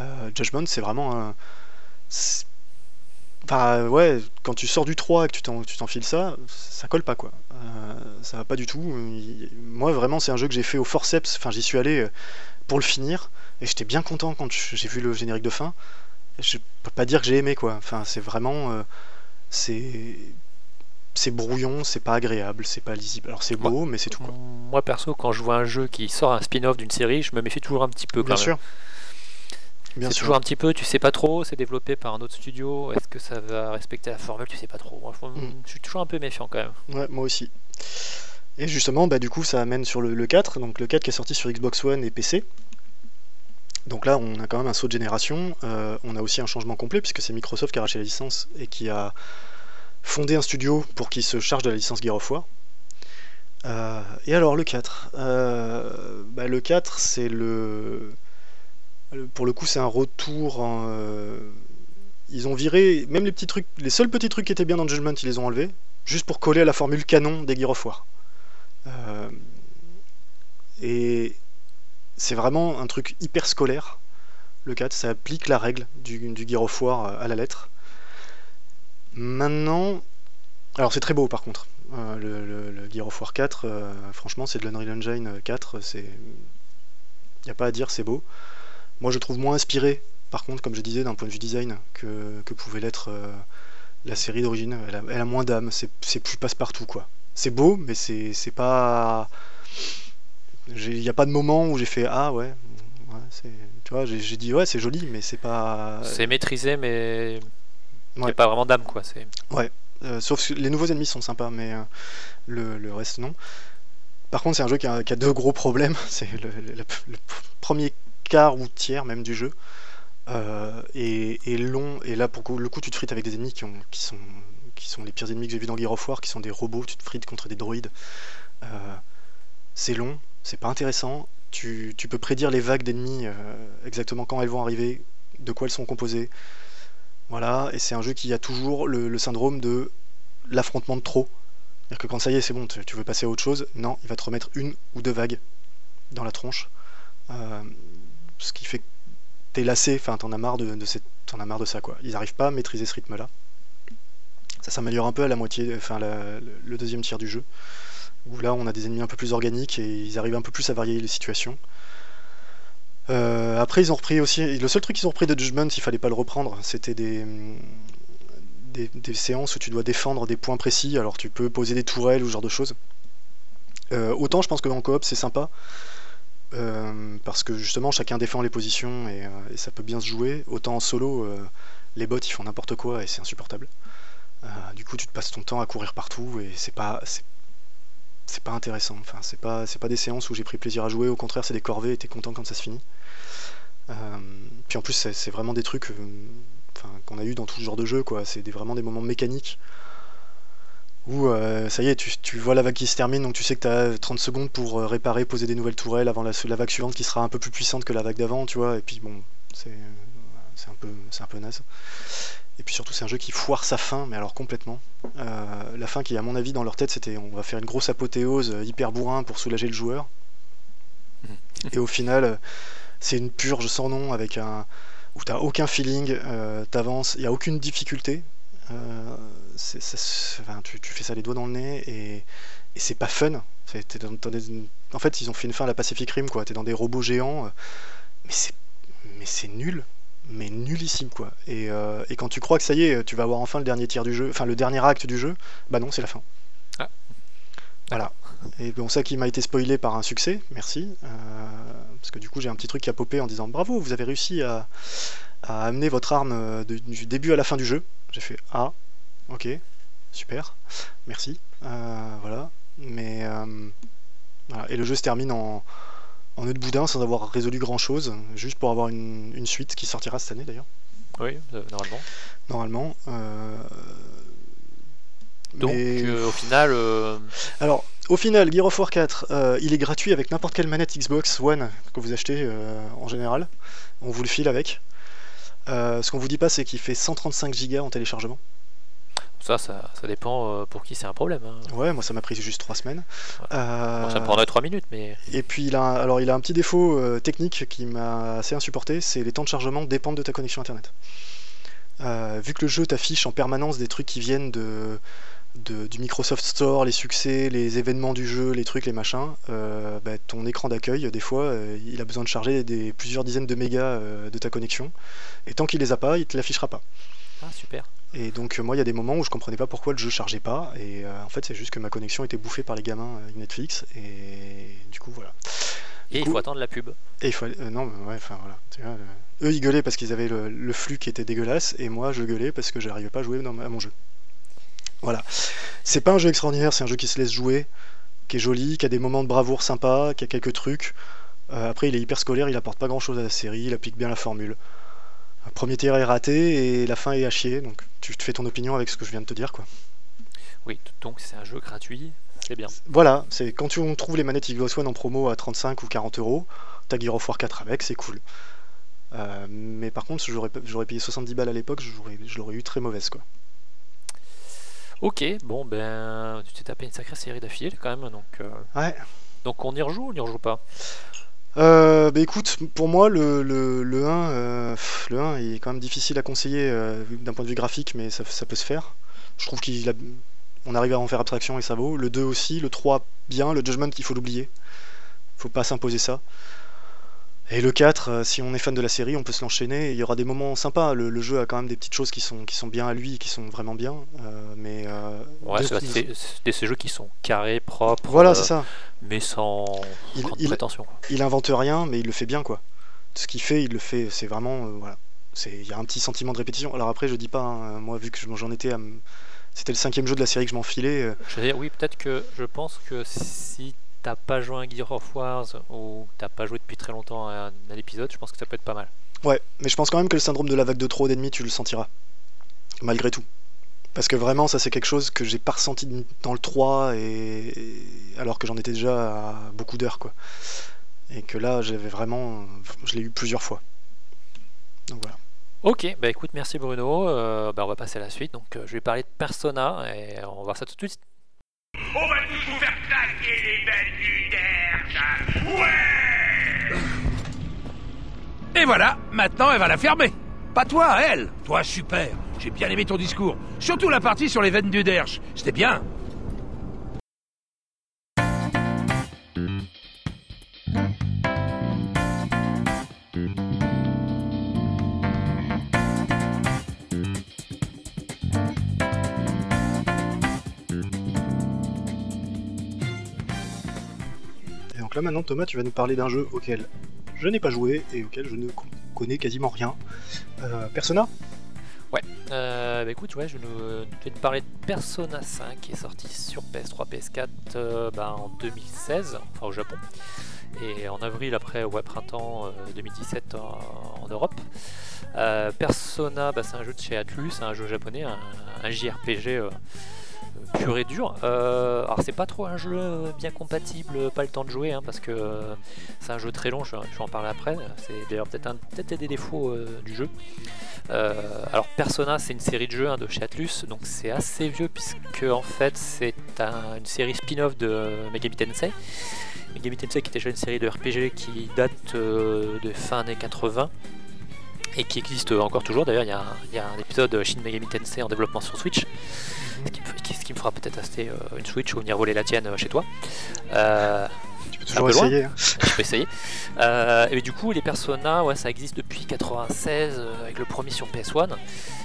Euh, Judgment, c'est vraiment un. Enfin, ouais, quand tu sors du 3 et que tu t'en- tu t'enfiles ça, ça colle pas quoi. Euh, ça va pas du tout. Moi, vraiment, c'est un jeu que j'ai fait au forceps. Enfin, j'y suis allé euh, pour le finir et j'étais bien content quand j'ai vu le générique de fin. Je peux pas dire que j'ai aimé quoi. Enfin, c'est vraiment. euh, c'est. C'est brouillon, c'est pas agréable, c'est pas lisible. Alors c'est beau, mais c'est tout quoi. Moi perso, quand je vois un jeu qui sort un spin-off d'une série, je me méfie toujours un petit peu. Bien quand même. sûr. Bien C'est sûr. toujours un petit peu, tu sais pas trop, c'est développé par un autre studio, est-ce que ça va respecter la formule, tu sais pas trop. Moi, Mm. Je suis toujours un peu méfiant quand même. Ouais, moi aussi. Et justement, bah, du coup, ça amène sur le, le 4, donc le 4 qui est sorti sur Xbox One et PC. Donc là, on a quand même un saut de génération. Euh, on a aussi un changement complet, puisque c'est Microsoft qui a racheté la licence et qui a fondé un studio pour qu'il se charge de la licence Gear of War. Euh, et alors, le 4 Euh, bah, Le 4, c'est le... Pour le coup, c'est un retour Ils ont viré, même les petits trucs, les seuls petits trucs qui étaient bien dans Judgment, ils les ont enlevés juste pour coller à la formule canon des Gear of War. Et c'est vraiment un truc hyper scolaire. Le 4, ça applique la règle du, du Gear of War euh, à la lettre. Maintenant, alors c'est très beau par contre. Euh, le, Gear of War 4, euh, franchement, c'est de l'Unreal Engine 4. C'est, y a pas à dire, c'est beau. Moi, je trouve moins inspiré, par contre, comme je disais, d'un point de vue design, que, pouvait l'être euh, la série d'origine. Elle a, moins d'âme, c'est plus passe-partout, quoi. C'est beau, mais c'est pas. Il n'y a pas de moment où j'ai fait ah ouais, ouais c'est tu vois, j'ai dit ouais c'est joli mais c'est pas C'est maîtrisé, mais il n'y Ouais. a pas vraiment d'âme, quoi. C'est Euh, sauf que les nouveaux ennemis sont sympas, mais euh, le, le reste non. Par contre, c'est un jeu qui a, qui a deux gros problèmes. *laughs* C'est le, le- le- le premier quart ou tiers même du jeu euh, est, est long. Et là, pour le coup, tu te frites avec des ennemis qui, ont, qui, sont, qui sont les pires ennemis que j'ai vus dans Gear of War, qui sont des robots. Tu te frites contre des droïdes. Euh, c'est long, c'est pas intéressant. Tu, peux prédire les vagues d'ennemis, euh, exactement quand elles vont arriver, de quoi elles sont composées. Voilà, et c'est un jeu qui a toujours le, syndrome de l'affrontement de trop. C'est-à-dire que quand ça y est, c'est bon, tu veux passer à autre chose, non, il va te remettre une ou deux vagues dans la tronche. Euh, ce qui fait que t'es lassé, enfin t'en as marre de, as marre de ça. Ils n'arrivent pas à maîtriser ce rythme-là. Ça s'améliore un peu à la moitié, enfin le deuxième tiers du jeu, où là on a des ennemis un peu plus organiques et ils arrivent un peu plus à varier les situations. Euh, après, ils ont repris aussi. Le seul truc qu'ils ont repris de Judgment, il fallait pas le reprendre. C'était des, des séances où tu dois défendre des points précis. Alors, tu peux poser des tourelles ou ce genre de choses. Euh, autant, je pense que en coop, c'est sympa. euh, parce que justement, chacun défend les positions et, ça peut bien se jouer. Autant en solo, les bots ils font n'importe quoi et c'est insupportable. Du coup, tu te passes ton temps à courir partout et c'est pas. C'est- pas intéressant. Enfin, c'est pas, c'est pas des séances où j'ai pris plaisir à jouer. Au contraire, c'est des corvées et t'es content quand ça se finit. Euh, puis en plus, c'est vraiment des trucs euh, qu'on a eu dans tout ce genre de jeu. quoi. C'est vraiment des moments mécaniques où euh, ça y est, tu, tu vois la vague qui se termine, donc tu sais que tu as 30 secondes pour réparer, poser des nouvelles tourelles avant la, la vague suivante qui sera un peu plus puissante que la vague d'avant, tu vois. Et puis bon, c'est c'est un, peu- c'est un peu naze. Et puis surtout, c'est un jeu qui foire sa fin, mais alors complètement. Euh, la fin qui, à mon avis, dans leur tête, c'était on va faire une grosse apothéose euh, hyper bourrin pour soulager le joueur. *laughs* Et au final, euh, c'est une purge sans nom avec un où t'as aucun feeling, euh, t'avances, il y a aucune difficulté. Euh, enfin, tu, tu fais ça les doigts dans le nez et, et c'est pas fun. Dans- dans des- en fait, ils ont fait une fin à la Pacific Rim, quoi. T'es dans des robots géants, mais c'est mais c'est nul, mais nullissime, quoi. Et, euh, et quand tu crois que ça y est, tu vas avoir enfin le dernier tiers du jeu, enfin le dernier acte du jeu, bah non, c'est la fin. Ah. Voilà. Et bon, ça qui m'a été spoilé par un succès, merci. Euh, parce que du coup, j'ai un petit truc qui a popé en disant bravo, vous avez réussi à, à amener votre arme euh, de- du début à la fin du jeu. J'ai fait ah, ok, super, merci. Euh, voilà. Mais voilà. Et le jeu se termine en, en nœud de boudin sans avoir résolu grand chose, juste pour avoir une, une suite qui sortira cette année d'ailleurs, oui, euh, normalement. normalement. Euh, Donc, mais- euh, au final, euh, Alors, au final, Gear of War 4, euh, il est gratuit avec n'importe quelle manette Xbox One que vous achetez en général. On vous le file avec. Ce qu'on vous dit pas, c'est qu'il fait 135 Go en téléchargement. Ça, ça, ça dépend euh, pour qui c'est un problème. hein. Ouais, moi ça m'a pris juste 3 semaines. Euh, ça me prendrait 3 minutes, mais Et puis il a, un- alors il a un petit défaut euh, technique qui m'a assez insupporté, c'est les temps de chargement dépendent de ta connexion internet. Euh, vu que le jeu t'affiche en permanence des trucs qui viennent de, de- du Microsoft Store, les succès, les événements du jeu, les trucs, les machins, euh, bah, ton écran d'accueil, des fois, euh, il a besoin de charger des, plusieurs dizaines de mégas euh, de ta connexion. Et tant qu'il les a pas, il te l'affichera pas. ah, super. Et donc euh, moi il y a des moments où je comprenais pas pourquoi le jeu chargeait pas et euh, en fait c'est juste que ma connexion était bouffée par les gamins avec Netflix et du coup voilà. Et il faut attendre la pub. Et il faut euh, non mais ouais enfin voilà. Tu vois, le- Eux ils gueulaient parce qu'ils avaient le, le flux qui était dégueulasse et moi je gueulais parce que j'arrivais pas à jouer dans ma- à mon jeu. Voilà. C'est pas un jeu extraordinaire, c'est un jeu qui se laisse jouer, qui est joli, qui a des moments de bravoure sympas, qui a quelques trucs. Euh, après il est hyper scolaire, il apporte pas grand chose à la série, il applique bien la formule. Un premier tiers est raté et la fin est à chier, donc tu te fais ton opinion avec ce que je viens de te dire quoi. Oui, donc c'est un jeu gratuit, c'est bien. Voilà, c'est quand tu on trouve les manettes Xbox One en promo à 35 ou 40 euros, t'as Gear of War 4 avec, c'est cool. Euh, mais par contre, j'aurais j'aurais payé 70 balles à l'époque, j'aurais- je l'aurais eu très mauvaise quoi. Ok, bon ben, tu t'es tapé une sacrée série d'affilée quand même, donc, euh, Ouais. donc on y rejoue ou on y rejoue pas? Euh, bah écoute, pour moi, le, le, le 1, euh, pff, le 1 il est quand même difficile à conseiller euh, d'un point de vue graphique, mais ça, peut se faire. Je trouve qu'il a- on arrive à en faire abstraction et ça vaut. Le 2 aussi, le 3 bien, le Judgment il faut l'oublier. Faut pas s'imposer ça. Et le 4, euh, si on est fan de la série, on peut se l'enchaîner. Il y aura des moments sympas. Le, le jeu a quand même des petites choses qui sont, qui sont bien à lui, qui sont vraiment bien. euh, mais euh, Ouais, c'est des ces jeux qui sont carrés, propres, voilà, euh, c'est ça. mais sans Il- il- prétention. Il invente rien, mais il le fait bien, quoi. Ce qu'il fait, il le fait. C'est vraiment, euh, voilà. C'est, il y a un petit sentiment de répétition. Alors après, je dis pas, hein, moi, vu que je- j'en étais à, c'était le cinquième jeu de la série que je m'enfilais. Je veux dire, oui, peut-être que je pense que si t'as pas joué à un Gear of Wars ou t'as pas joué depuis très longtemps à un, à l'épisode, je pense que ça peut être pas mal. Ouais, mais je pense quand même que le syndrome de la vague de trop d'ennemis, tu le sentiras. Malgré tout. Parce que vraiment, ça c'est quelque chose que j'ai pas ressenti dans le 3, et... et- alors que j'en étais déjà à beaucoup d'heures, quoi. Et que là, j'avais vraiment. Je l'ai eu plusieurs fois. Donc voilà. Ok, bah écoute, merci Bruno. Euh, bah on va passer à la suite. Donc euh, je vais parler de Persona et on va voir ça tout de suite. On va tous vous faire claquer les belles du derge Ouais Et voilà, maintenant elle va la fermer. Pas toi, elle. Toi, super. J'ai bien aimé ton discours. Surtout la partie sur les veines du derche. C'était bien. Donc là maintenant, Thomas, tu vas nous parler d'un jeu auquel je n'ai pas joué et auquel je ne co- connais quasiment rien. Euh, Persona? Euh, bah écoute, ouais, je je vais te parler de Persona 5 qui est sorti sur PS3, PS4 euh, bah, en 2016, enfin au Japon, et en avril après, ouais, printemps euh, 2017 en, en Europe. Euh, Persona, bah, c'est un jeu de chez Atlus, un jeu japonais, un, JRPG euh, euh, pur et dur. Euh, alors c'est pas trop un jeu bien compatible, pas le temps de jouer, hein, parce que euh, c'est un jeu très long, je, vais en parler après. C'est d'ailleurs peut-être un- des défauts euh, du jeu. Alors Persona c'est une série de jeux hein, de chez Atlus, donc c'est assez vieux puisque en fait c'est un- une série spin-off de Megami Tensei. Megami Tensei qui était déjà une série de RPG qui date de fin années 80 et qui existe encore toujours. D'ailleurs il y, a un- il y a un épisode Shin Megami Tensei en développement sur Switch, ce qui me, f- qui- ce qui me fera peut-être acheter euh, une Switch ou venir voler la tienne euh, chez toi. Euh, Tu peux toujours essayer. hein. *laughs* je peux essayer. Euh, et du coup, les Persona, ouais, ça existe depuis 96 euh, avec le premier sur PS1.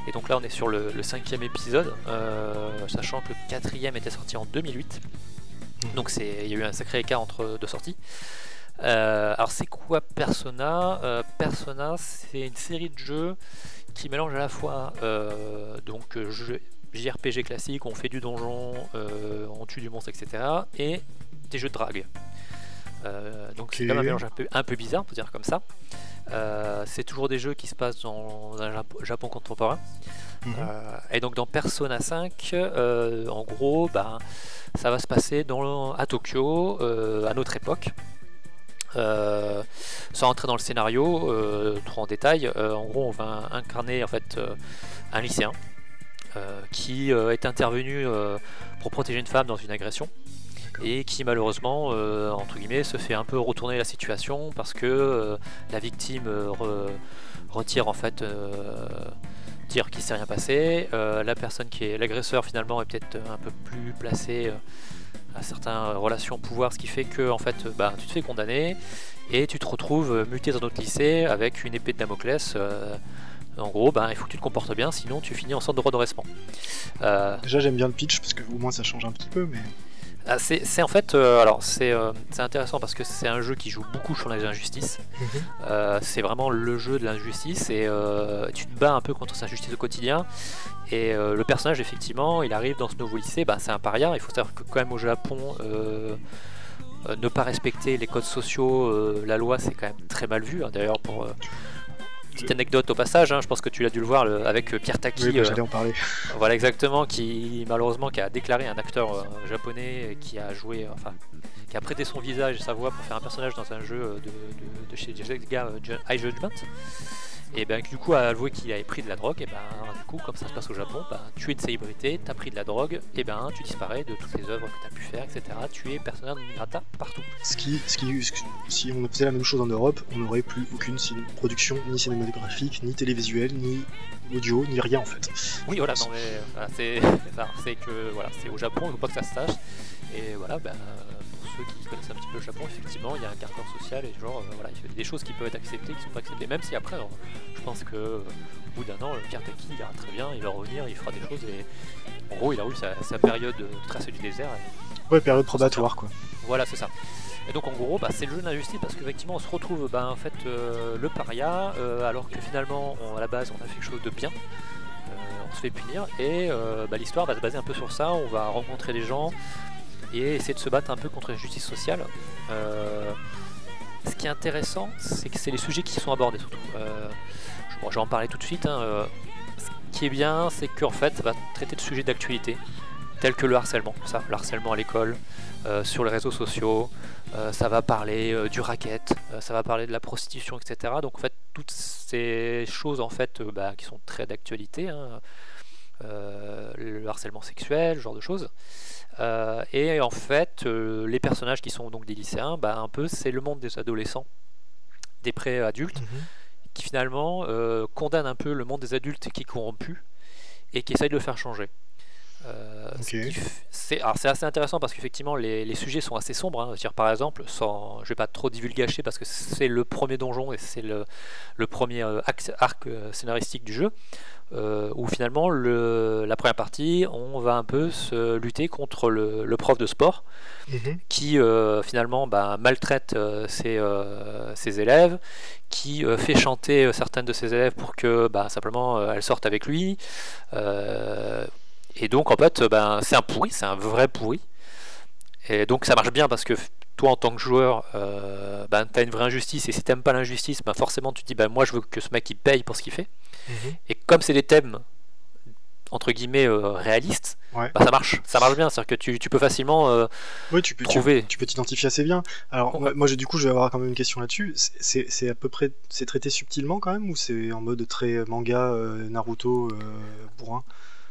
Et donc là, on est sur le, le cinquième épisode, euh, sachant que le quatrième était sorti en 2008. Donc c'est, il y a eu un sacré écart entre deux sorties. Euh, alors c'est quoi Persona? Euh, Persona, c'est une série de jeux qui mélange à la fois euh, donc jeux- JRPG classique, on fait du donjon, on tue du monstre, etc. et des jeux de drague. Donc c'est Ok. quand même un mélange un peu, un peu bizarre, pour dire comme ça. C'est toujours des jeux qui se passent dans un Japon, contemporain. Mhm. Et donc dans Persona 5, euh, en gros, ben, ça va se passer dans, à Tokyo, à notre époque. Euh, sans entrer dans le scénario euh, trop en détail, euh, en gros on va incarner en fait un lycéen qui est intervenu pour protéger une femme dans une agression et qui malheureusement entre guillemets se fait un peu retourner la situation parce que la victime re- retire en fait dire qu'il s'est rien passé. La personne qui est l'agresseur finalement est peut-être un peu plus placé euh, à certaines relations pouvoir ce qui fait que en fait euh, bah, tu te fais condamner et tu te retrouves euh, muté dans notre lycée avec une épée de Damoclès euh, en gros, bah, il faut que tu te comportes bien, sinon tu finis en centre de redressement. Euh, Déjà, j'aime bien le pitch parce que au moins ça change un petit peu, mais ah, c'est en fait, euh, alors c'est euh, intéressant parce que c'est un jeu qui joue beaucoup sur les injustices. Euh, c'est vraiment le jeu de l'injustice et euh, tu te bats un peu contre cette injustice au quotidien. Et euh, le personnage, effectivement, il arrive dans ce nouveau lycée, bah, c'est un paria. Il faut savoir que quand même au Japon, euh, euh, ne pas respecter les codes sociaux, la loi, c'est quand même très mal vu. hein. D'ailleurs, pour petite anecdote au passage, hein, je pense que tu l'as dû le voir le- avec Pierre Taki. oui, bah, j'allais en parler. *laughs* voilà exactement, qui malheureusement qui a déclaré un acteur japonais qui a joué, enfin, qui a prêté son visage et sa voix pour faire un personnage dans un jeu de, de, de chez Judgment. Et ben du coup a avoué qu'il avait pris de la drogue, et ben du coup comme ça se passe au Japon, ben, tu es une célébrité, tu as pris de la drogue, et ben tu disparais de toutes les œuvres que tu as pu faire, etc. Tu es personnage non grata partout. Ce qui, ce qui, si on faisait la même chose en Europe, on n'aurait plus aucune production ni cinématographique, ni télévisuelle, ni audio, ni rien en fait. Oui voilà, non mais voilà, c'est *laughs* que voilà, c'est au Japon, il faut pas que ça se sache. Et voilà, ben, ceux qui connaissent un petit peu le Japon, effectivement, il y a un caractère social et genre, euh, voilà, il y a des choses qui peuvent être acceptées, qui sont pas acceptées. Même si après, alors, je pense que euh, au bout d'un an, le Kartaki, il ira très bien, il va revenir, il fera des choses et en gros, il a eu sa, sa période de tracé du désert. et Ouais, période probatoire quoi. voilà, c'est ça. Et donc en gros, bah, c'est le jeu d'injustice parce qu'effectivement, on se retrouve bah, en fait euh, le paria, euh, alors que finalement, on- à la base, on a fait quelque chose de bien. Euh, on se fait punir et euh, bah, l'histoire va se baser un peu sur ça. On va rencontrer des gens et essayer de se battre un peu contre la justice sociale. Euh, ce qui est intéressant, c'est que c'est les sujets qui sont abordés surtout. Euh, je, vais en parler tout de suite. hein, euh, ce qui est bien, c'est qu'en fait, ça va traiter de sujets d'actualité tels que le harcèlement, ça, le harcèlement à l'école, sur les réseaux sociaux, ça va parler du racket, ça va parler de la prostitution, etc. Donc en fait, toutes ces choses en fait bah, qui sont très d'actualité, hein, le harcèlement sexuel, ce genre de choses. Euh, et en fait, euh, les personnages qui sont donc des lycéens, bah, un peu, c'est le monde des adolescents, des pré-adultes, Mhm. qui finalement euh, condamnent un peu le monde des adultes qui est corrompu et qui essayent de le faire changer. Euh, c'est assez intéressant parce qu'effectivement les, les sujets sont assez sombres. hein. C'est-à-dire, par exemple, sans, je vais pas trop divulgacher parce que c'est le premier donjon et c'est le, le premier euh, axe- arc euh, scénaristique du jeu, euh, où finalement le, la première partie, on va un peu se lutter contre le, le prof de sport Mhm. qui euh, finalement bah, maltraite ses, ses élèves, qui fait chanter certaines de ses élèves pour que bah, simplement elles sortent avec lui. Et donc en fait, euh, ben, c'est un pourri, c'est un vrai pourri. Et donc ça marche bien parce que toi en tant que joueur, euh, ben, tu as une vraie injustice et si t'aimes pas l'injustice, ben, forcément tu te dis ben, moi je veux que ce mec il paye pour ce qu'il fait. Mhm. Et comme c'est des thèmes entre guillemets euh, réalistes, Ouais. bah, ça marche, ça marche bien, c'est-à-dire que tu, tu peux facilement euh, Oui, tu peux trouver. Tu, peux t'identifier assez bien. Alors, Ouais. moi, moi, du coup, je vais avoir quand même une question là-dessus. C'est- à peu près, c'est traité subtilement quand même, ou c'est en mode très manga, Naruto, bourrin?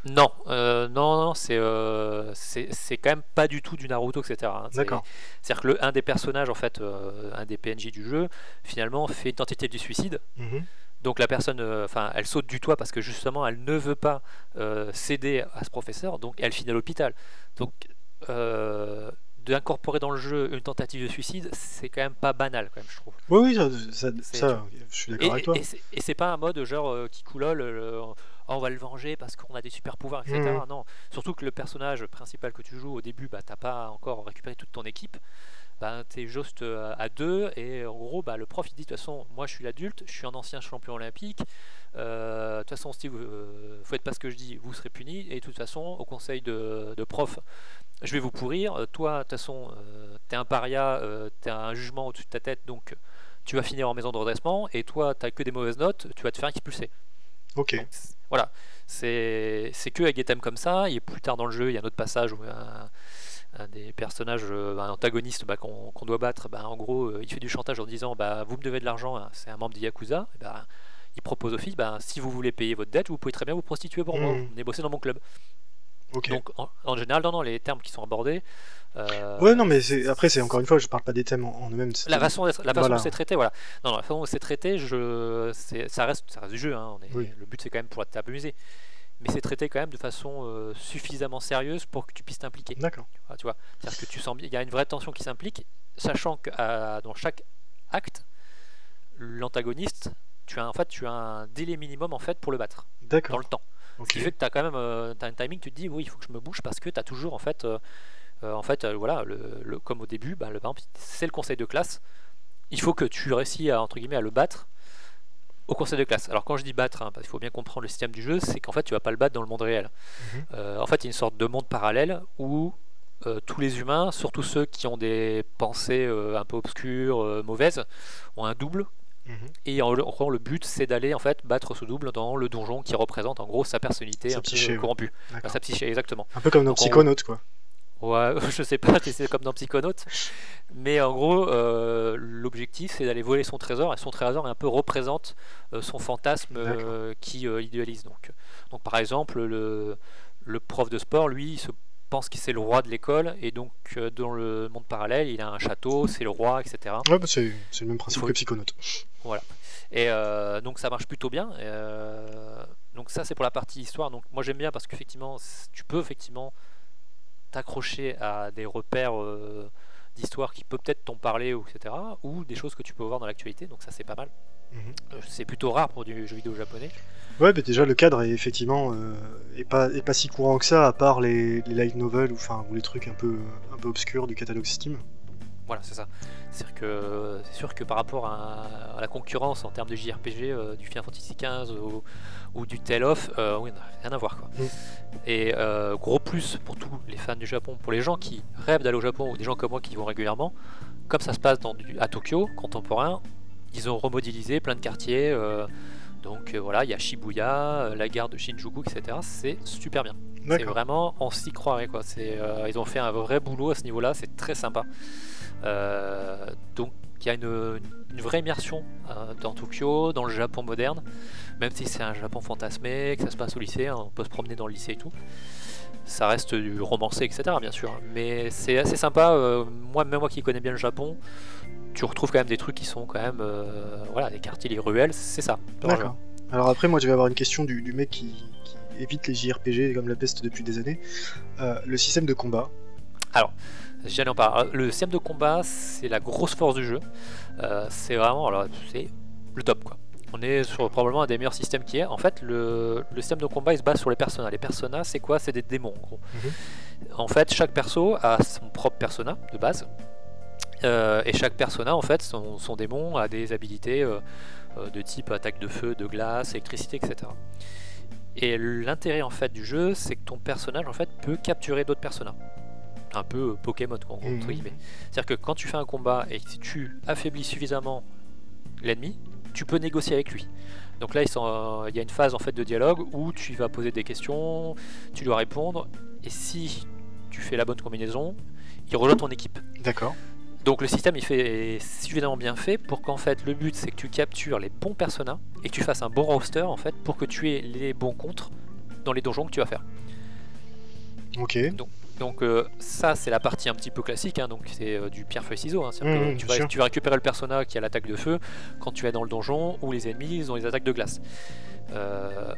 Non, euh, non, non, c'est euh, c'est quand même pas du tout du Naruto, etc. hein. D'accord. C'est-à-dire que le, un des personnages, en fait, euh, un des PNJ du jeu, finalement, fait une tentative du suicide. Mhm. Donc la personne, euh, enfin, elle saute du toit parce que justement, elle ne veut pas céder à ce professeur, donc elle finit à l'hôpital. Donc d'incorporer dans le jeu une tentative de suicide, c'est quand même pas banal, quand même, je trouve. Oui, oui, ça, ça- C'est- ça, je suis d'accord Et, avec toi. et c'est- et c'est pas un mode genre qui coulole, oh, on va le venger parce qu'on a des super pouvoirs, etc. Mhm. Non, surtout que le personnage principal que tu joues au début, bah, t'as pas encore récupéré toute ton équipe. Bah, t'es juste euh, à deux et en gros bah, le prof il dit de toute façon moi je suis l'adulte, je suis un ancien champion olympique, Euh, de toute façon si vous euh, faites pas ce que je dis vous serez puni et de toute façon au conseil de, de prof je vais vous pourrir, Euh, toi de toute façon euh, t'es un paria, euh, t'as un jugement au-dessus de ta tête donc tu vas finir en maison de redressement et toi t'as que des mauvaises notes, tu vas te faire expulser. Ok. Donc, voilà, c'est que avec des thèmes comme ça. Et plus tard dans le jeu, il y a un autre passage où un, un des personnages, euh, un antagoniste bah, qu'on doit battre, bah, en gros, euh, il fait du chantage en disant bah, Vous me devez de l'argent, hein, c'est un membre des Yakuza. Et bah, il propose au fils bah, Si vous voulez payer votre dette, vous pouvez très bien vous prostituer pour moi, Mhm. venez bosser dans mon club. Donc en, en général, non, non, les termes qui sont abordés. Euh, ouais, non, mais après, c'est encore une fois, je parle pas des thèmes en, en eux-mêmes. la façon, la façon Voilà. dont c'est traité, voilà. Non, non, la façon dont c'est traité, je, c'est- ça reste, ça reste du jeu. hein, on est- Oui. Le but c'est quand même pour t'amuser, mais c'est traité quand même de façon euh, suffisamment sérieuse pour que tu puisses t'impliquer. D'accord. Tu vois, c'est-à-dire que tu sens, bien- il y a une vraie tension qui s'implique, sachant que dans chaque acte, l'antagoniste, tu as en fait, tu as un délai minimum en fait pour le battre dans D'accord. le temps. Ce Ok. qui fait que tu as quand même euh, un timing, tu te dis oui, il faut que je me bouge parce que tu as toujours en fait, euh, en fait, euh, voilà, le, le- comme au début, bah, le, par exemple, c'est le conseil de classe. Il faut que tu réussis à entre guillemets à le battre au conseil de classe. Alors quand je dis battre, hein, parce qu'il faut bien comprendre le système du jeu, c'est qu'en fait tu vas pas le battre dans le monde réel. Mhm. Euh, en fait, il y a une sorte de monde parallèle où euh, tous les humains, surtout ceux qui ont des pensées euh, un peu obscures, mauvaises, ont un double Mhm. et en, gros, le but, c'est d'aller en fait battre ce double dans le donjon qui représente en gros sa personnalité Sa un peu corrompue. D'accord. Sa psyché, exactement. Un peu comme on- Psychonautes, quoi. Ouais, *laughs* je sais pas c'est comme dans Psychonautes, mais en gros, euh, l'objectif c'est d'aller voler son trésor et son trésor un peu représente euh, son fantasme euh, qui idéalise. Donc, donc par exemple, le, le prof de sport, lui, il se pense que c'est le roi de l'école et donc dans le monde parallèle, il a un château, c'est le roi, etc. Ouais, bah, c'est le même principe faut- que Psychonautes. Et euh, donc ça marche plutôt bien. Donc ça c'est pour la partie histoire. Donc moi j'aime bien parce qu'effectivement tu peux effectivement t'accrocher à des repères euh, d'histoire qui peut peut-être t'en parler, ou etc. Ou des choses que tu peux voir dans l'actualité, donc ça c'est pas mal. Mhm. Euh, C'est plutôt rare pour du jeu vidéo japonais. Ouais, mais déjà le cadre est effectivement euh, est pas, est pas si courant que ça, à part les, les light novels ou, enfin, ou les trucs un peu, un peu obscurs du catalogue Steam. Voilà, c'est ça. C'est que c'est sûr que par rapport à, à la concurrence en termes de JRPG euh, du Final Fantasy XV ou, ou du Tale of, euh, oui, on rien à voir quoi. Mm. Et euh, gros plus pour tous les fans du Japon, pour les gens qui rêvent d'aller au Japon ou des gens comme moi qui y vont régulièrement, comme ça se passe dans du- à Tokyo, contemporain, ils ont remodélisé plein de quartiers. euh, donc euh, voilà, il y a Shibuya, euh, la gare de Shinjuku, etc. C'est super bien. C'est vraiment, on s'y croirait quoi. C'est, euh, ils ont fait un vrai boulot à ce niveau-là, c'est très sympa. Euh, donc il y a une, une vraie immersion euh, dans Tokyo, dans le Japon moderne, même si c'est un Japon fantasmé, que ça se passe au lycée, hein, on peut se promener dans le lycée et tout. Ça reste du romancé, etc. bien sûr, mais c'est assez sympa. euh, moi, même moi qui connais bien le Japon, tu retrouves quand même des trucs qui sont quand même, euh, voilà, les quartiers, les ruelles, c'est ça. D'accord. Alors après, moi, je vais avoir une question du, du mec qui, qui évite les JRPG comme la peste depuis des années. Euh, le système de combat. J'allais en parler. Le système de combat, c'est la grosse force du jeu. Euh, c'est vraiment, alors, c'est le top quoi. On est sur probablement un des meilleurs systèmes qui est. En fait, le, le système de combat il se base sur les personas. Les personas, c'est quoi? C'est des démons en gros. En fait, chaque perso a son propre persona de base. Euh, et chaque persona, en fait, son, son démon a des habilités euh, euh, de type attaque de feu, de glace, électricité, etc. Et l'intérêt en fait du jeu, c'est que ton personnage en fait peut capturer d'autres personnages. Un peu euh, Pokémon, quoi, en gros, entre Mhm. guillemets. C'est-à-dire que quand tu fais un combat et que si tu affaiblis suffisamment l'ennemi, tu peux négocier avec lui. Donc là, euh, il y a une phase en fait de dialogue où tu vas poser des questions, tu dois répondre, et si tu fais la bonne combinaison, il rejoint ton équipe. D'accord. Donc le système il fait est suffisamment bien fait pour qu'en fait le but c'est que tu captures les bons personnages et que tu fasses un bon roster en fait pour que tu aies les bons contres dans les donjons que tu vas faire. Ok. Donc euh, ça c'est la partie un petit peu classique, hein, donc c'est euh, du pierre feuille ciseau. hein, que Mhm, tu, vas, sûr. tu vas récupérer le personnage qui a l'attaque de feu quand tu es dans le donjon ou les ennemis ils ont les attaques de glace. Euh,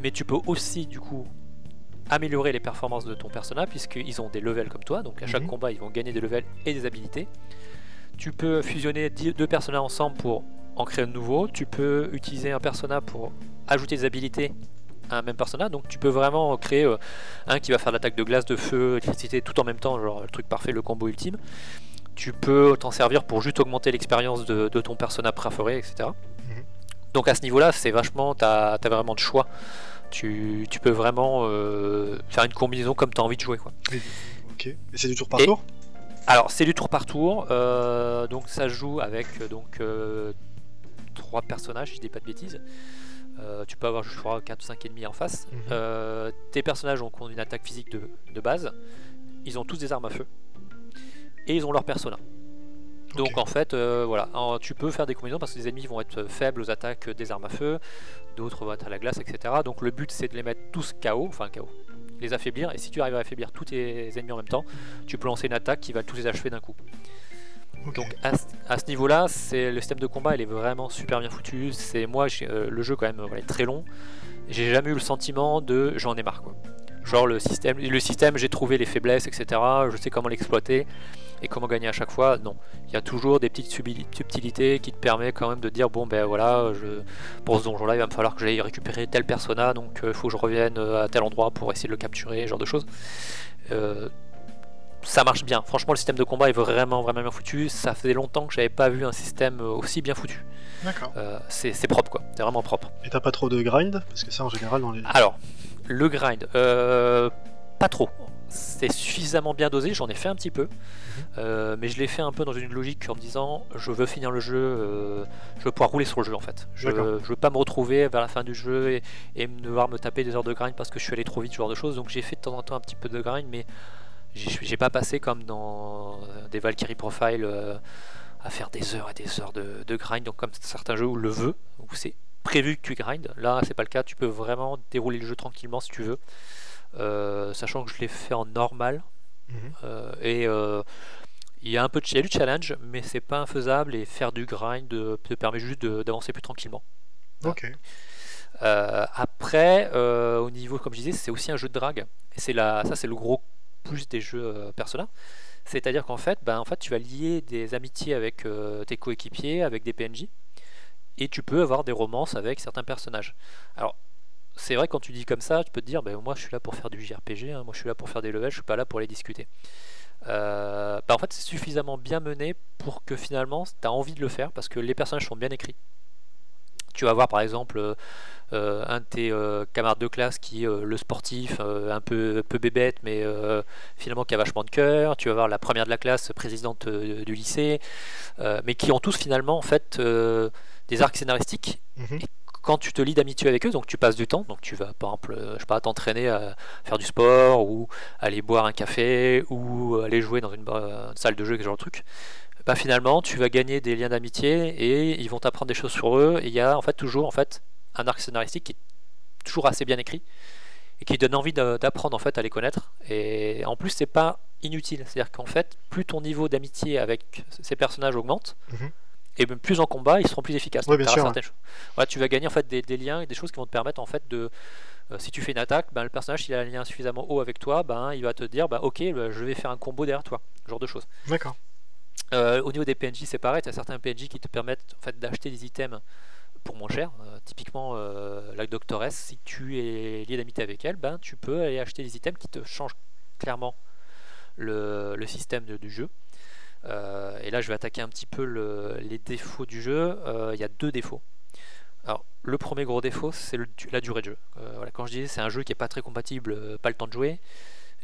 mais tu peux aussi du coup améliorer les performances de ton personnage puisqu'ils ont des levels comme toi, donc à chaque Mhm. combat ils vont gagner des levels et des habilités. Tu peux fusionner deux personnages ensemble pour en créer un nouveau. Tu peux utiliser un personnage pour ajouter des habilités un même personnage. Donc tu peux vraiment créer euh, un qui va faire l'attaque de glace, de feu, électricité tout en même temps, genre le truc parfait, le combo ultime. Tu peux t'en servir pour juste augmenter l'expérience de, de ton personnage préféré, etc. Mhm. Donc à ce niveau-là, c'est vachement, t'as as vraiment de choix. Tu, tu peux vraiment euh, faire une combinaison comme tu as envie de jouer. Quoi. Ok. Et c'est du tour par Et- tour Alors c'est du tour par tour, euh, donc ça joue avec donc trois personnages, si je dis pas de bêtises. Euh, tu peux avoir je crois 4 ou 5 ennemis en face. Mhm. Euh, tes personnages ont ont une attaque physique de, de base. Ils ont tous des armes à feu. Et ils ont leur persona. Donc en fait, euh, voilà, tu peux faire des combinaisons parce que les ennemis vont être faibles aux attaques des armes à feu, d'autres vont être à la glace, etc. Donc le but c'est de les mettre tous KO, enfin KO, les affaiblir. Et si tu arrives à affaiblir tous tes ennemis en même temps, tu peux lancer une attaque qui va tous les achever d'un coup. Donc à, à ce niveau-là, c'est le système de combat, il est vraiment super bien foutu. C'est moi, euh, le jeu quand même est très long. J'ai jamais eu le sentiment de j'en ai marre quoi. Genre le système, le système, j'ai trouvé les faiblesses, etc. Je sais comment l'exploiter et comment gagner à chaque fois. Non, il y a toujours des petites subtilités qui te permettent quand même de dire bon ben voilà, pour ce donjon-là, il va me falloir que j'aille récupérer tel persona, donc il faut que je revienne euh, à tel endroit pour essayer de le capturer, genre de choses. Euh, ça marche bien. Franchement, le système de combat est vraiment vraiment bien foutu. Ça faisait longtemps que j'avais pas vu un système euh, aussi bien foutu. D'accord. Euh, c'est propre quoi, c'est vraiment propre. Et t'as pas trop de grind? Parce que ça, en général, dans les. Alors, le grind, euh, pas trop. C'est suffisamment bien dosé, j'en ai fait un petit peu, Euh, mais je l'ai fait un peu dans une logique en me disant je veux finir le jeu, euh, je veux pouvoir rouler sur le jeu en fait. Je, je veux pas me retrouver vers la fin du jeu et, et me devoir me taper des heures de grind parce que je suis allé trop vite, ce genre de choses. Donc j'ai fait de temps en temps un petit peu de grind, mais j'ai pas passé comme dans euh, des Valkyrie Profile euh, à faire des heures et des heures de, de grind, donc comme certains jeux où le veut, où c'est prévu que tu grindes. Là, c'est pas le cas, tu peux vraiment dérouler le jeu tranquillement si tu veux. Euh, sachant que je l'ai fait en normal. Mhm. Euh, et il y a un peu de, y a du challenge, mais c'est pas infaisable et faire du grind te permet juste d'avancer plus tranquillement. Ok. Euh, après, euh, au niveau, comme je disais, c'est aussi un jeu de drague. Et c'est ça, c'est le gros plus des jeux euh, Persona. C'est-à-dire qu'en fait, ben, en fait, tu vas lier des amitiés avec euh, tes coéquipiers, avec des PNJ, et tu peux avoir des romances avec certains personnages. Alors, c'est vrai quand tu dis comme ça, tu peux te dire, ben, moi je suis là pour faire du JRPG, hein, moi je suis là pour faire des levels, je suis pas là pour les discuter. Euh, ben, en fait, c'est suffisamment bien mené pour que finalement, tu as envie de le faire parce que les personnages sont bien écrits. Tu vas voir par exemple euh, euh, un de tes euh, camarades de classe qui est le sportif, euh, un peu, peu bébête, mais euh, finalement qui a vachement de cœur. Tu vas voir la première de la classe, présidente euh, du lycée, euh, mais qui ont tous finalement en fait euh, des arcs scénaristiques Mhm. quand tu te lis d'amitié avec eux, donc tu passes du temps, donc tu vas par exemple, euh, je sais pas, t'entraîner à faire du sport ou aller boire un café ou aller jouer dans une, une salle de jeu, ce genre de truc. Bah finalement, tu vas gagner des liens d'amitié et ils vont t'apprendre des choses sur eux. Et il y a en fait toujours en fait un arc scénaristique qui est toujours assez bien écrit et qui donne envie d'apprendre en fait à les connaître. Et en plus, c'est pas inutile, c'est-à-dire qu'en fait, plus ton niveau d'amitié avec ces personnages augmente. Mhm. Et même plus en combat, ils seront plus efficaces. Donc, bien sûr. Ouais, tu vas gagner en fait des, des liens et des choses qui vont te permettre en fait de, euh, si tu fais une attaque, ben, le personnage s'il a un lien suffisamment haut avec toi, ben, il va te dire, bah, ok, bah, je vais faire un combo derrière toi, ce genre de choses. D'accord. Euh, au niveau des PNJ, c'est pareil, tu as certains PNJ qui te permettent en fait, d'acheter des items pour moins cher. Euh, typiquement, euh, la Doctoress, si tu es lié d'amitié avec elle, ben, tu peux aller acheter des items qui te changent clairement le, le système de- du jeu. Et là, je vais attaquer un petit peu le- les défauts du jeu. Il y a deux défauts. Alors, le premier gros défaut, c'est la durée de jeu. Voilà, quand je disais c'est un jeu qui est pas très compatible, pas le temps de jouer,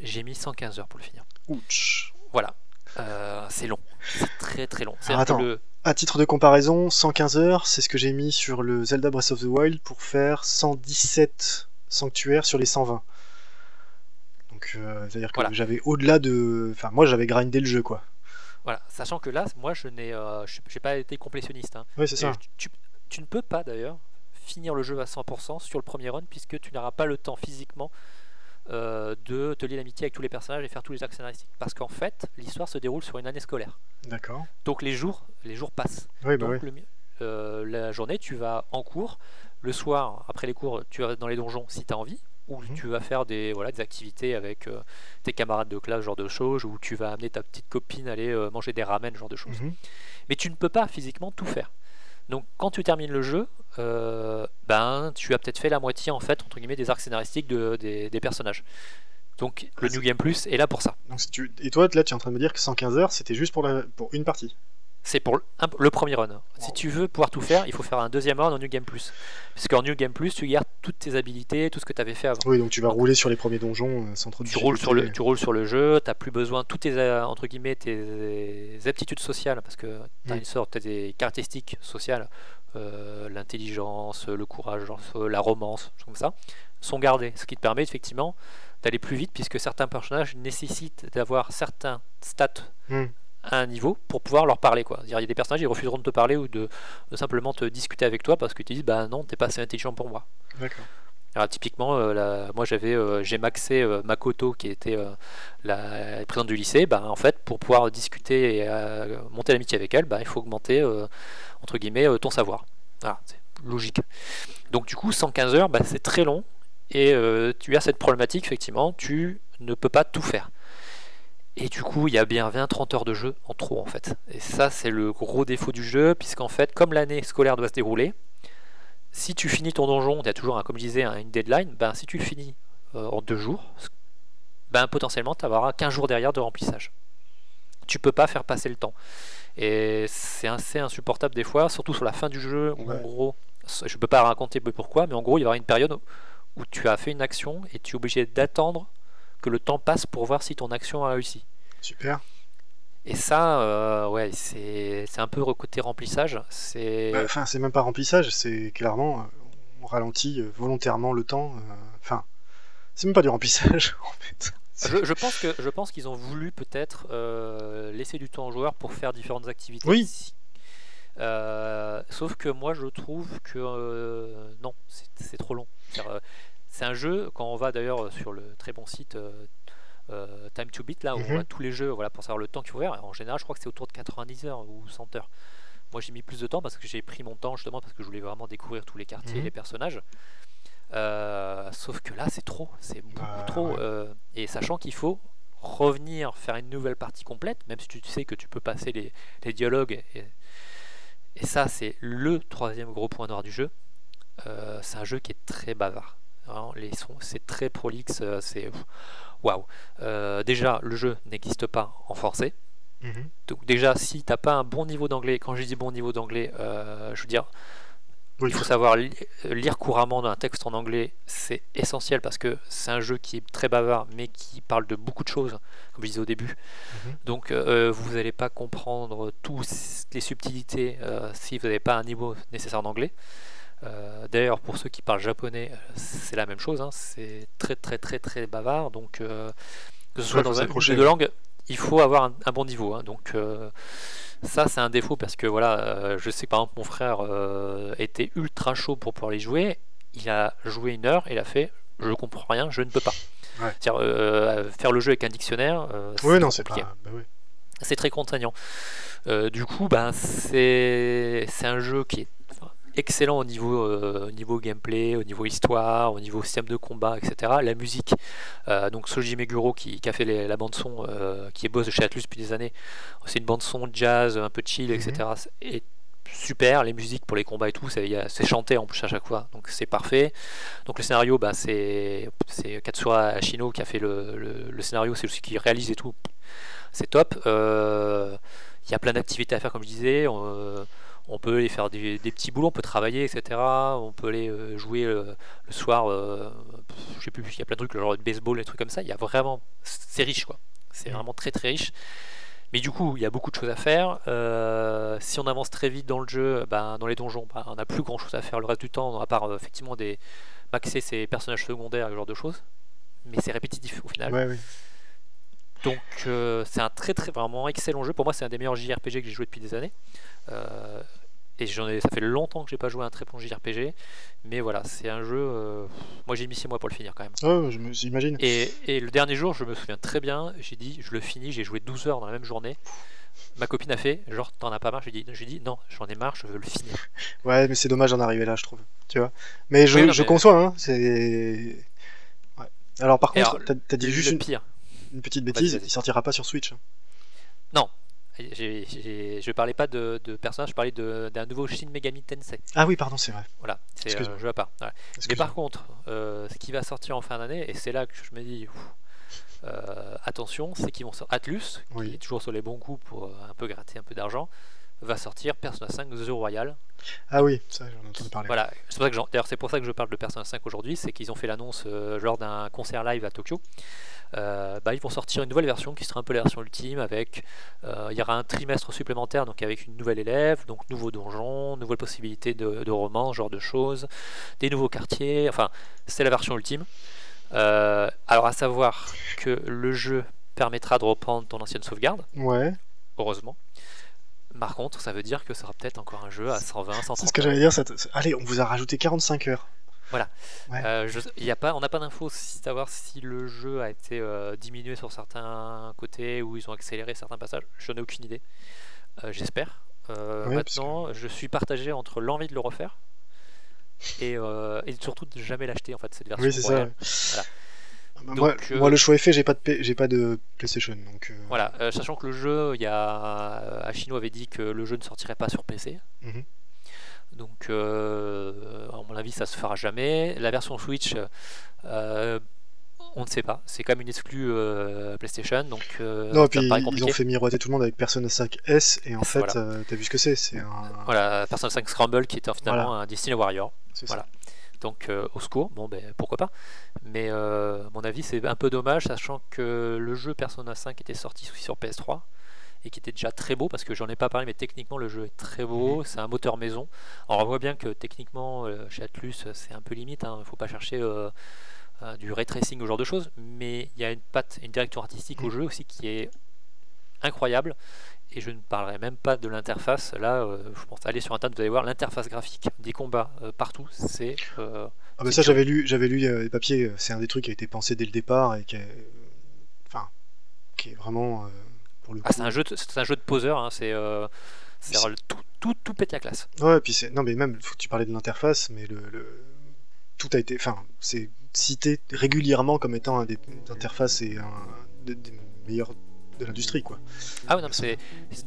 j'ai mis 115 heures pour le finir. Ouch. Voilà, Euh, c'est long, c'est très très long. Peu attends. le- À titre de comparaison, 115 heures, c'est ce que j'ai mis sur le Zelda Breath of the Wild pour faire 117 sanctuaires sur les 120. Donc, euh, c'est-à-dire que Voilà. j'avais au-delà de. Enfin, moi, j'avais grindé le jeu, quoi. Voilà, sachant que là, moi, je n'ai, euh, j'ai pas été complétionniste. hein. Oui, c'est ça. tu, tu ne peux pas d'ailleurs finir le jeu à 100% sur le premier run puisque tu n'auras pas le temps physiquement euh, de te lier d'amitié avec tous les personnages et faire tous les arcs scénaristiques. Parce qu'en fait, l'histoire se déroule sur une année scolaire. D'accord. Donc les jours, les jours passent. Oui, bah Donc oui. le mi- euh, la journée, tu vas en cours. Le soir, après les cours, tu vas dans les donjons si tu as envie. Ou Mhm. tu vas faire des, voilà, des activités avec euh, tes camarades de classe, genre de choses. Ou tu vas amener ta petite copine aller manger des ramen, ce genre de choses. Mhm. Mais tu ne peux pas physiquement tout faire. Donc quand tu termines le jeu, euh, ben tu as peut-être fait la moitié en fait entre guillemets des arcs scénaristiques de- des, des personnages. Donc le New Game Plus est là pour ça. Donc, si tu... Et toi, là, tu es en train de me dire que 115 heures, c'était juste pour, la... pour une partie. C'est pour le, premier run. Si tu veux pouvoir tout faire, il faut faire un deuxième run en New Game Plus. Parce qu'en New Game Plus, tu gardes toutes tes habilités, tout ce que tu avais fait avant. Oui, donc tu vas rouler sur les premiers donjons euh, sans trop de Tu roules, sur le, difficulté. tu roules sur le jeu, tu plus besoin, toutes tes, euh, entre guillemets, tes aptitudes sociales, parce que tu as Mm. une sorte, t'as des caractéristiques sociales, euh, l'intelligence, le courage, la romance, comme ça, sont gardées. Ce qui te permet effectivement d'aller plus vite, puisque certains personnages nécessitent d'avoir certains stats Mm. À un niveau pour pouvoir leur parler. Quoi. Il y a des personnages qui refuseront de te parler ou de, de simplement te discuter avec toi parce que tu dis bah non, t'es pas assez intelligent pour moi. D'accord. Alors, typiquement, euh, la- moi j'avais, euh, j'ai maxé euh, Makoto qui était la présidente du lycée. Bah, en fait, pour pouvoir discuter et monter l'amitié avec elle, bah, il faut augmenter entre guillemets ton savoir. Voilà, c'est logique. Donc du coup, 115 heures, bah, c'est très long et tu as cette problématique effectivement, tu ne peux pas tout faire. Et du coup, il y a bien 20-30 heures de jeu en trop en fait. Et ça, c'est le gros défaut du jeu, puisqu'en fait, comme l'année scolaire doit se dérouler, si tu finis ton donjon, tu as toujours, un, comme je disais, un- une deadline, ben, si tu le finis euh, en deux jours, ben, potentiellement tu auras 15 jours derrière de remplissage. Tu peux pas faire passer le temps. Et c'est assez insupportable des fois, surtout sur la fin du jeu, où en gros, je peux pas raconter pourquoi, mais en gros, il y aura une période où tu as fait une action et tu es obligé d'attendre que le temps passe pour voir si ton action a réussi. Super. Et ça, euh, ouais, c'est c'est un peu côté remplissage. C'est Bah, Enfin, c'est même pas remplissage, c'est clairement. euh, on ralentit euh, volontairement le temps. Enfin, c'est même pas du remplissage, *laughs* en fait. Je, je pense que je pense qu'ils ont voulu peut-être euh, laisser du temps aux joueurs pour faire différentes activités. Oui. Euh, sauf que moi je trouve que euh, non, c'est c'est trop long. Euh, C'est un jeu quand on va d'ailleurs sur le très bon site euh, euh, Time to Beat là où on Mhm. voit tous les jeux voilà pour savoir le temps qu'il faut faire. En général, je crois que c'est autour de 90 heures ou 100 heures. Moi j'ai mis plus de temps parce que j'ai pris mon temps justement parce que je voulais vraiment découvrir tous les quartiers, Mhm. les personnages. Euh, sauf que là c'est trop, c'est beaucoup Bah, trop. ouais. euh, et sachant qu'il faut revenir faire une nouvelle partie complète, même si tu sais que tu peux passer les, les dialogues. Et, et ça, c'est le troisième gros point noir du jeu. Euh, c'est un jeu qui est très bavard. Les sons, c'est très prolixe, euh, c'est waouh. Euh, déjà, le jeu n'existe pas en forcé. Mhm. Donc déjà, si t'as pas un bon niveau d'anglais, quand je dis bon niveau d'anglais, euh, je veux dire, Oui. il faut savoir li- lire couramment un texte en anglais, c'est essentiel parce que c'est un jeu qui est très bavard, mais qui parle de beaucoup de choses, comme je disais au début. Mhm. Donc euh, vous n'allez pas comprendre toutes les subtilités euh, si vous n'avez pas un niveau nécessaire en anglais. Euh, D'ailleurs, pour ceux qui parlent japonais, euh, c'est la même chose. hein, c'est très très très très bavard. Donc euh, que ce soit Ouais, dans un jeu de langue, il faut avoir un, un bon niveau. hein. donc euh, ça, c'est un défaut parce que voilà, je sais que par exemple mon frère était ultra chaud pour pouvoir les jouer. Il a joué une heure, il a fait, je comprends rien, je ne peux pas. Ouais. Euh, faire le jeu avec un dictionnaire, euh, Oui, non, c'est compliqué pas. Bah oui. c'est très contraignant. Euh, du coup, ben, c'est un jeu qui est excellent au niveau, euh, au niveau gameplay, au niveau histoire, au niveau système de combat, etc. La musique, euh, donc Soji Meguro qui, qui a fait les- la bande son, euh, qui est boss de chez Atlus depuis des années, c'est une bande son jazz un peu chill, etc. Et super, les musiques pour les combats et tout, c'est chanté en plus à chaque fois, donc c'est parfait. Donc le scénario, bah, c'est Katsura Ashino qui a fait le, le- le scénario, c'est lui qui réalise et tout. C'est top. Euh, Il y a plein d'activités à faire, comme je disais. On, euh, on peut aller faire des, des petits boulots, on peut travailler, etc. On peut aller euh, jouer euh, le soir, euh, je sais plus, il y a plein de trucs, le genre de baseball, des trucs comme ça. Il y a vraiment, c'est riche quoi. C'est Mm. vraiment très très riche. Mais du coup, il y a beaucoup de choses à faire. Euh, si on avance très vite dans le jeu, ben, dans les donjons, ben, on n'a plus grand chose à faire le reste du temps, à part euh, effectivement des maxer ces personnages secondaires et ce genre de choses. Mais c'est répétitif au final. Ouais, oui. Donc euh, c'est un très très vraiment excellent jeu. Pour moi, c'est un des meilleurs JRPG que j'ai joué depuis des années. Euh, et j'en ai, ça fait longtemps que j'ai pas joué à un très bon JRPG. Mais voilà, c'est un jeu. euh, moi, j'ai mis 6 mois pour le finir quand même. Me- j'imagine. Et, et le dernier jour, je me souviens très bien. J'ai dit, je le finis. J'ai joué 12 heures dans la même journée. Ma copine a fait, genre, t'en as pas marre? J'ai dit, j'ai dit, non, j'en ai marre, je veux le finir. *laughs* Ouais, mais c'est dommage d'en arriver là, je trouve. Tu vois. Mais je, Oui, non, je mais- conçois, hein. C'est. Ouais. Alors, par contre, t'as t'as dit juste le une, pire. Une petite bêtise, il sortira pas sur Switch. J'ai- j'ai- je parlais pas de, de personnage, je parlais d'un nouveau Shin Megami Tensei. Ah oui, pardon, c'est vrai. Voilà, c'est un jeu à part. Voilà. Mais par contre, euh, ce qui va sortir en fin d'année, et c'est là que je me dis, euh, attention, c'est qu'ils vont sortir. Atlus, Oui. qui est toujours sur les bons coups pour euh, un peu gratter un peu d'argent, va sortir Persona 5 The Royal. Ah oui, ça, j'en ai entendu parler. Voilà, c'est pour ça que d'ailleurs c'est pour ça que je parle de Persona 5 aujourd'hui, c'est qu'ils ont fait l'annonce euh, lors d'un concert live à Tokyo. Euh, bah, ils vont sortir une nouvelle version qui sera un peu la version ultime avec euh, il y aura un trimestre supplémentaire donc avec une nouvelle élève donc nouveaux donjons nouvelles possibilités de, ce genre de choses des nouveaux quartiers enfin c'est la version ultime alors à savoir que le jeu permettra de reprendre ton ancienne sauvegarde Ouais, heureusement par contre ça veut dire que ça sera peut-être encore un jeu à 120 130 c'est ce que j'allais dire. ça te- c'est- Allez, on vous a rajouté 45 heures. Ouais. Euh, je- il y a pas, on n'a pas d'infos si savoir si le jeu a été euh, diminué sur certains côtés ou ils ont accéléré certains passages. Je n'ai aucune idée. Euh, J'espère. Ouais, maintenant, je suis partagé entre l'envie de le refaire et, et surtout de jamais l'acheter en fait cette version. Oui, c'est ça. Voilà. Bah, Donc, moi, euh, moi, le choix est fait, j'ai pas de, j'ai pas de PlayStation. Donc, euh, Voilà, euh, sachant que le jeu, il y a Ashino avait dit que le jeu ne sortirait pas sur PC. Mhm. Donc, euh, à mon avis, ça se fera jamais. La version Switch, euh, on ne sait pas. C'est comme une exclue euh, PlayStation, donc Non, ça et puis me paraît ils ont fait miroiter tout le monde avec Persona 5S, et en fait, Voilà. t'as vu ce que c'est C'est un. Voilà, Persona 5 Scramble qui était finalement Voilà. un Destiny Warrior. Voilà. Donc euh, au secours, bon ben pourquoi pas. Mais euh, à mon avis c'est un peu dommage, sachant que le jeu Persona 5 était sorti sur PS3 et qui était déjà très beau parce que j'en ai pas parlé, mais techniquement le jeu est très beau, Mhm. c'est un moteur maison. Alors on voit bien que techniquement euh, chez Atlus c'est un peu limite, il ne faut pas chercher euh, du ray tracing ou ce genre de choses, mais il y a une patte, une direction artistique au Mhm. jeu aussi qui est incroyable. Et je ne parlerai même pas de l'interface. Là, euh, je pense aller sur internet, vous allez voir l'interface graphique des combats euh, partout. C'est euh, Ah bah ça j'avais lu, j'avais lu les papiers. C'est un des trucs qui a été pensé dès le départ et qui, est, enfin, qui est vraiment pour le coup. Ah, c'est un jeu, de, c'est un jeu de poseur. hein, c'est, tout, tout, tout pète la classe. Ouais, puis c'est non mais même faut que tu parlais de l'interface, mais le, le- tout a été, enfin, c'est cité régulièrement comme étant un des interfaces et un des, des meilleurs de l'industrie, quoi. Ah oui, non, mais c'est,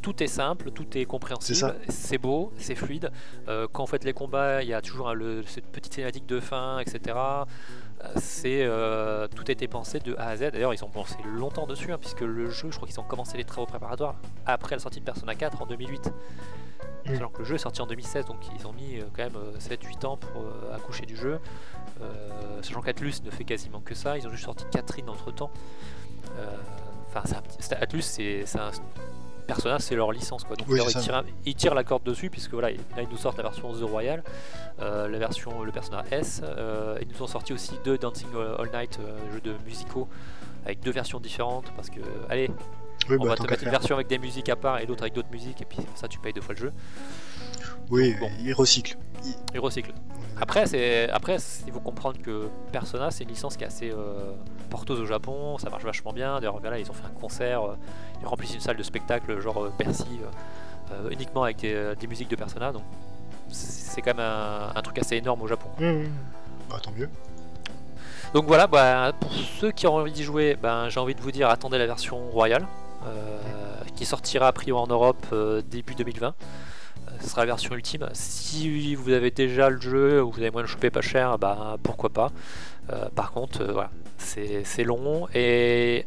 tout est simple, tout est compréhensible, c'est beau, c'est fluide. Euh, quand vous faites les combats, il y a toujours le- cette petite cinématique de fin, etc. Euh, C'est, euh, tout a été pensé de A à Z. D'ailleurs, ils ont pensé longtemps dessus, hein, puisque le jeu, je crois qu'ils ont commencé les travaux préparatoires après la sortie de Persona 4 en 2008. Mm. Alors que le jeu est sorti en 2016, donc ils ont mis euh, quand même 7-8 ans pour accoucher du jeu. Sachant qu'Atlus ne fait quasiment que ça, ils ont juste sorti Catherine entre temps. Enfin, c'est un Atlus, c'est un Persona, c'est leur licence quoi. Donc Oui, ils, tirent, ils la corde dessus, puisque voilà, là ils nous sortent la version The Royal, euh, la version le Persona S. euh, ils nous ont sorti aussi deux Dancing All Night, euh, jeux de musicaux, avec deux versions différentes, parce que allez, Oui, on bah, va te mettre une faire. version avec des musiques à part et l'autre avec d'autres musiques, et puis ça tu payes deux fois le jeu. Oui, Bon. il recycle. Ils recyclent. Après, c'est après, il faut comprendre que Persona, c'est une licence qui est assez euh, porteuse au Japon. Ça marche vachement bien. D'ailleurs, voilà, ils ont fait un concert. euh, ils remplissent une salle de spectacle, genre euh, Percy, euh, uniquement avec des, des musiques de Persona. Donc, c'est quand même un, un truc assez énorme au Japon. Mmh. Bah, tant mieux. Donc voilà, bah, pour ceux qui ont envie d'y jouer, ben, j'ai envie de vous dire attendez la version royale, qui sortira a priori en Europe début 2020. Ce sera la version ultime. Si vous avez déjà le jeu ou vous avez moyen de choper pas cher, bah, pourquoi pas. Euh, par contre, euh, voilà, c'est long. Et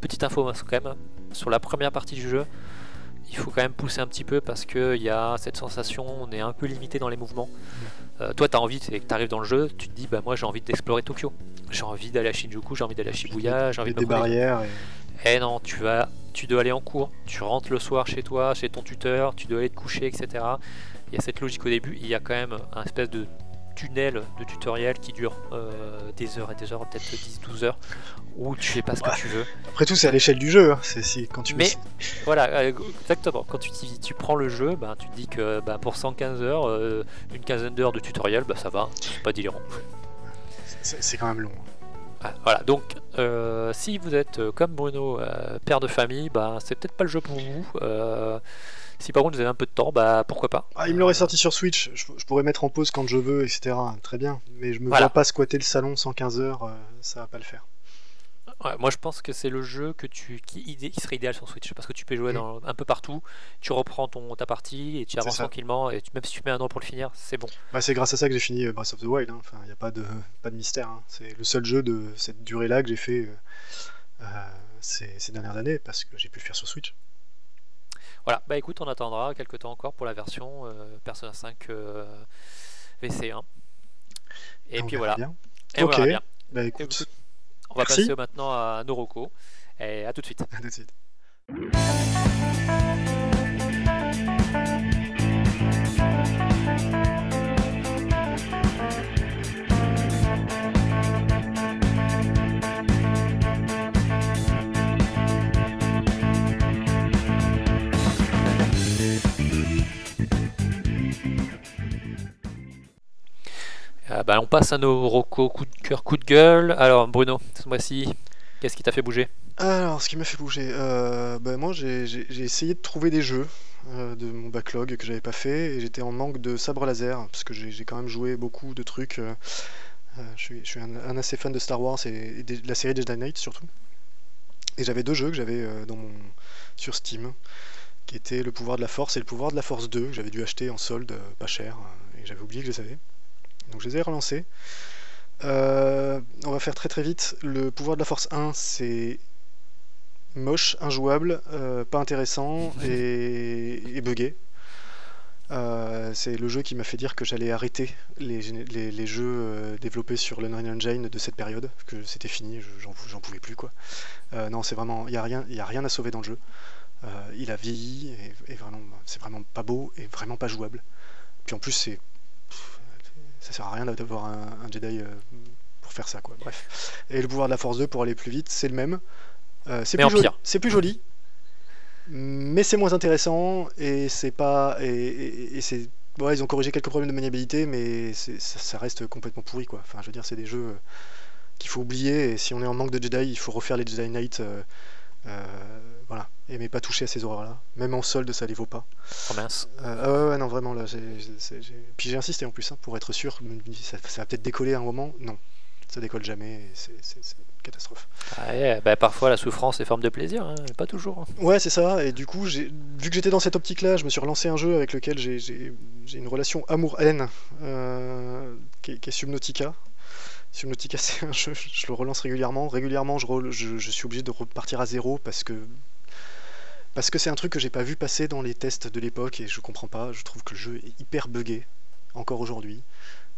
petite info quand même, sur la première partie du jeu, il faut quand même pousser un petit peu parce qu'il y a cette sensation, on est un peu limité dans les mouvements. Euh, toi, tu as envie, c'est que tu arrives dans le jeu, tu te dis, bah moi j'ai envie d'explorer Tokyo. J'ai envie d'aller à Shinjuku, j'ai envie d'aller à Shibuya, j'ai envie de des barrières. Et... Eh non, tu vas, tu dois aller en cours, tu rentres le soir chez toi, chez ton tuteur, tu dois aller te coucher, etc. Il y a cette logique au début, il y a quand même un espèce de tunnel de tutoriel qui dure euh, des heures et des heures, peut-être 10-12 heures, où tu fais pas ce que Ouais. tu veux. Après tout, c'est à l'échelle du jeu. hein. C'est si quand tu Mais voilà, euh, exactement. Quand tu, tu prends le jeu, ben, tu te dis que ben, pour 115 heures, euh, une quinzaine d'heures de tutoriel, ben, ça va, c'est pas délirant. c'est quand même long. Ah, Voilà, donc euh, si vous êtes euh, comme Bruno, euh, père de famille, bah, c'est peut-être pas le jeu pour vous. Euh, si par contre vous avez un peu de temps, bah pourquoi pas. Ah, il me l'aurait sorti sur Switch. Je, je pourrais mettre en pause quand je veux, etc. Très bien. Mais je me Voilà. vois pas squatter le salon 115 heures. ça va pas le faire. Ouais, moi je pense que c'est le jeu que tu, qui, serait idéal sur Switch parce que tu peux jouer dans, un peu partout, tu reprends ton, ta partie et tu avances tranquillement et tu- même si tu mets un an pour le finir, c'est bon. Bah, c'est grâce à ça que j'ai fini euh, Breath of the Wild. hein. Enfin, il n'y a pas de, pas de mystère. hein. C'est le seul jeu de cette durée-là que j'ai fait euh, euh, ces, ces dernières années parce que j'ai pu le faire sur Switch. Voilà, bah écoute, on attendra quelques temps encore pour la version euh, Persona 5 euh, VC1. Et On puis voilà. bien. Et Ok. verra bien. Bah Et écoute, on va Merci. passer maintenant à Noroko. Et à tout de suite. à tout de suite. Bah, on passe à nos Rocco coup de cœur, coup de gueule. Alors Bruno, ce mois-ci, qu'est-ce qui t'a fait bouger? Alors, ce qui m'a fait bouger, euh, bah, moi j'ai essayé de trouver des jeux euh, de mon backlog que j'avais pas fait et j'étais en manque de sabre laser parce que j'ai quand même joué beaucoup de trucs. euh, je suis, un, assez fan de Star Wars et, de la série Jedi Knight surtout. Et j'avais deux jeux que j'avais dans sur Steam qui étaient le pouvoir de la Force et le pouvoir de la Force 2 que j'avais dû acheter en solde pas cher et j'avais oublié que je les avais. Donc je les ai relancés. Euh, on va faire très très vite. Le pouvoir de la Force 1, c'est moche, injouable, euh, pas intéressant et, et buggé. Euh, c'est le jeu qui m'a fait dire que j'allais arrêter les, les- les jeux euh, développés sur l'Unreal Engine de cette période, que c'était fini, je- j'en pouvais plus quoi. Non, c'est vraiment, il n'y a, rien- y a rien à sauver dans le jeu. Il a vieilli et, et vraiment, c'est vraiment pas beau et vraiment pas jouable. Puis en plus, c'est, ça sert à rien d'avoir un, un Jedi euh, pour faire ça quoi. Bref. Et le pouvoir de la Force 2 pour aller plus vite, c'est le même. Euh, c'est plus joli- plus joli, mais c'est moins intéressant et c'est pas et, et- et c'est ouais ils ont corrigé quelques problèmes de maniabilité, mais ça, ça reste complètement pourri quoi. Enfin je veux dire c'est des jeux euh, qu'il faut oublier et si on est en manque de Jedi, il faut refaire les Jedi Knight. euh, euh, mais pas toucher à ces horreurs là. Même en solde ça les vaut pas. Oh mince. Euh, ah ouais, ouais, non, vraiment, là, Puis j'ai insisté en plus, hein, pour être sûr, ça, ça va peut-être décoller à un moment. Non. ça décolle jamais, c'est une catastrophe. Ouais, bah, parfois la souffrance est forme de plaisir, hein, mais pas toujours. hein. Ouais, c'est ça. Et du coup, vu que j'étais dans cette optique-là, je me suis relancé un jeu avec lequel j'ai- j'ai j'ai une relation amour-haine, euh, qui, est, qui est Subnautica. Subnautica, *laughs* c'est un jeu, je le relance régulièrement. Régulièrement, je, re- je- je suis obligé de repartir à zéro parce que parce que c'est un truc que j'ai pas vu passer dans les tests de l'époque et je comprends pas. Je trouve que le jeu est hyper buggé, encore aujourd'hui.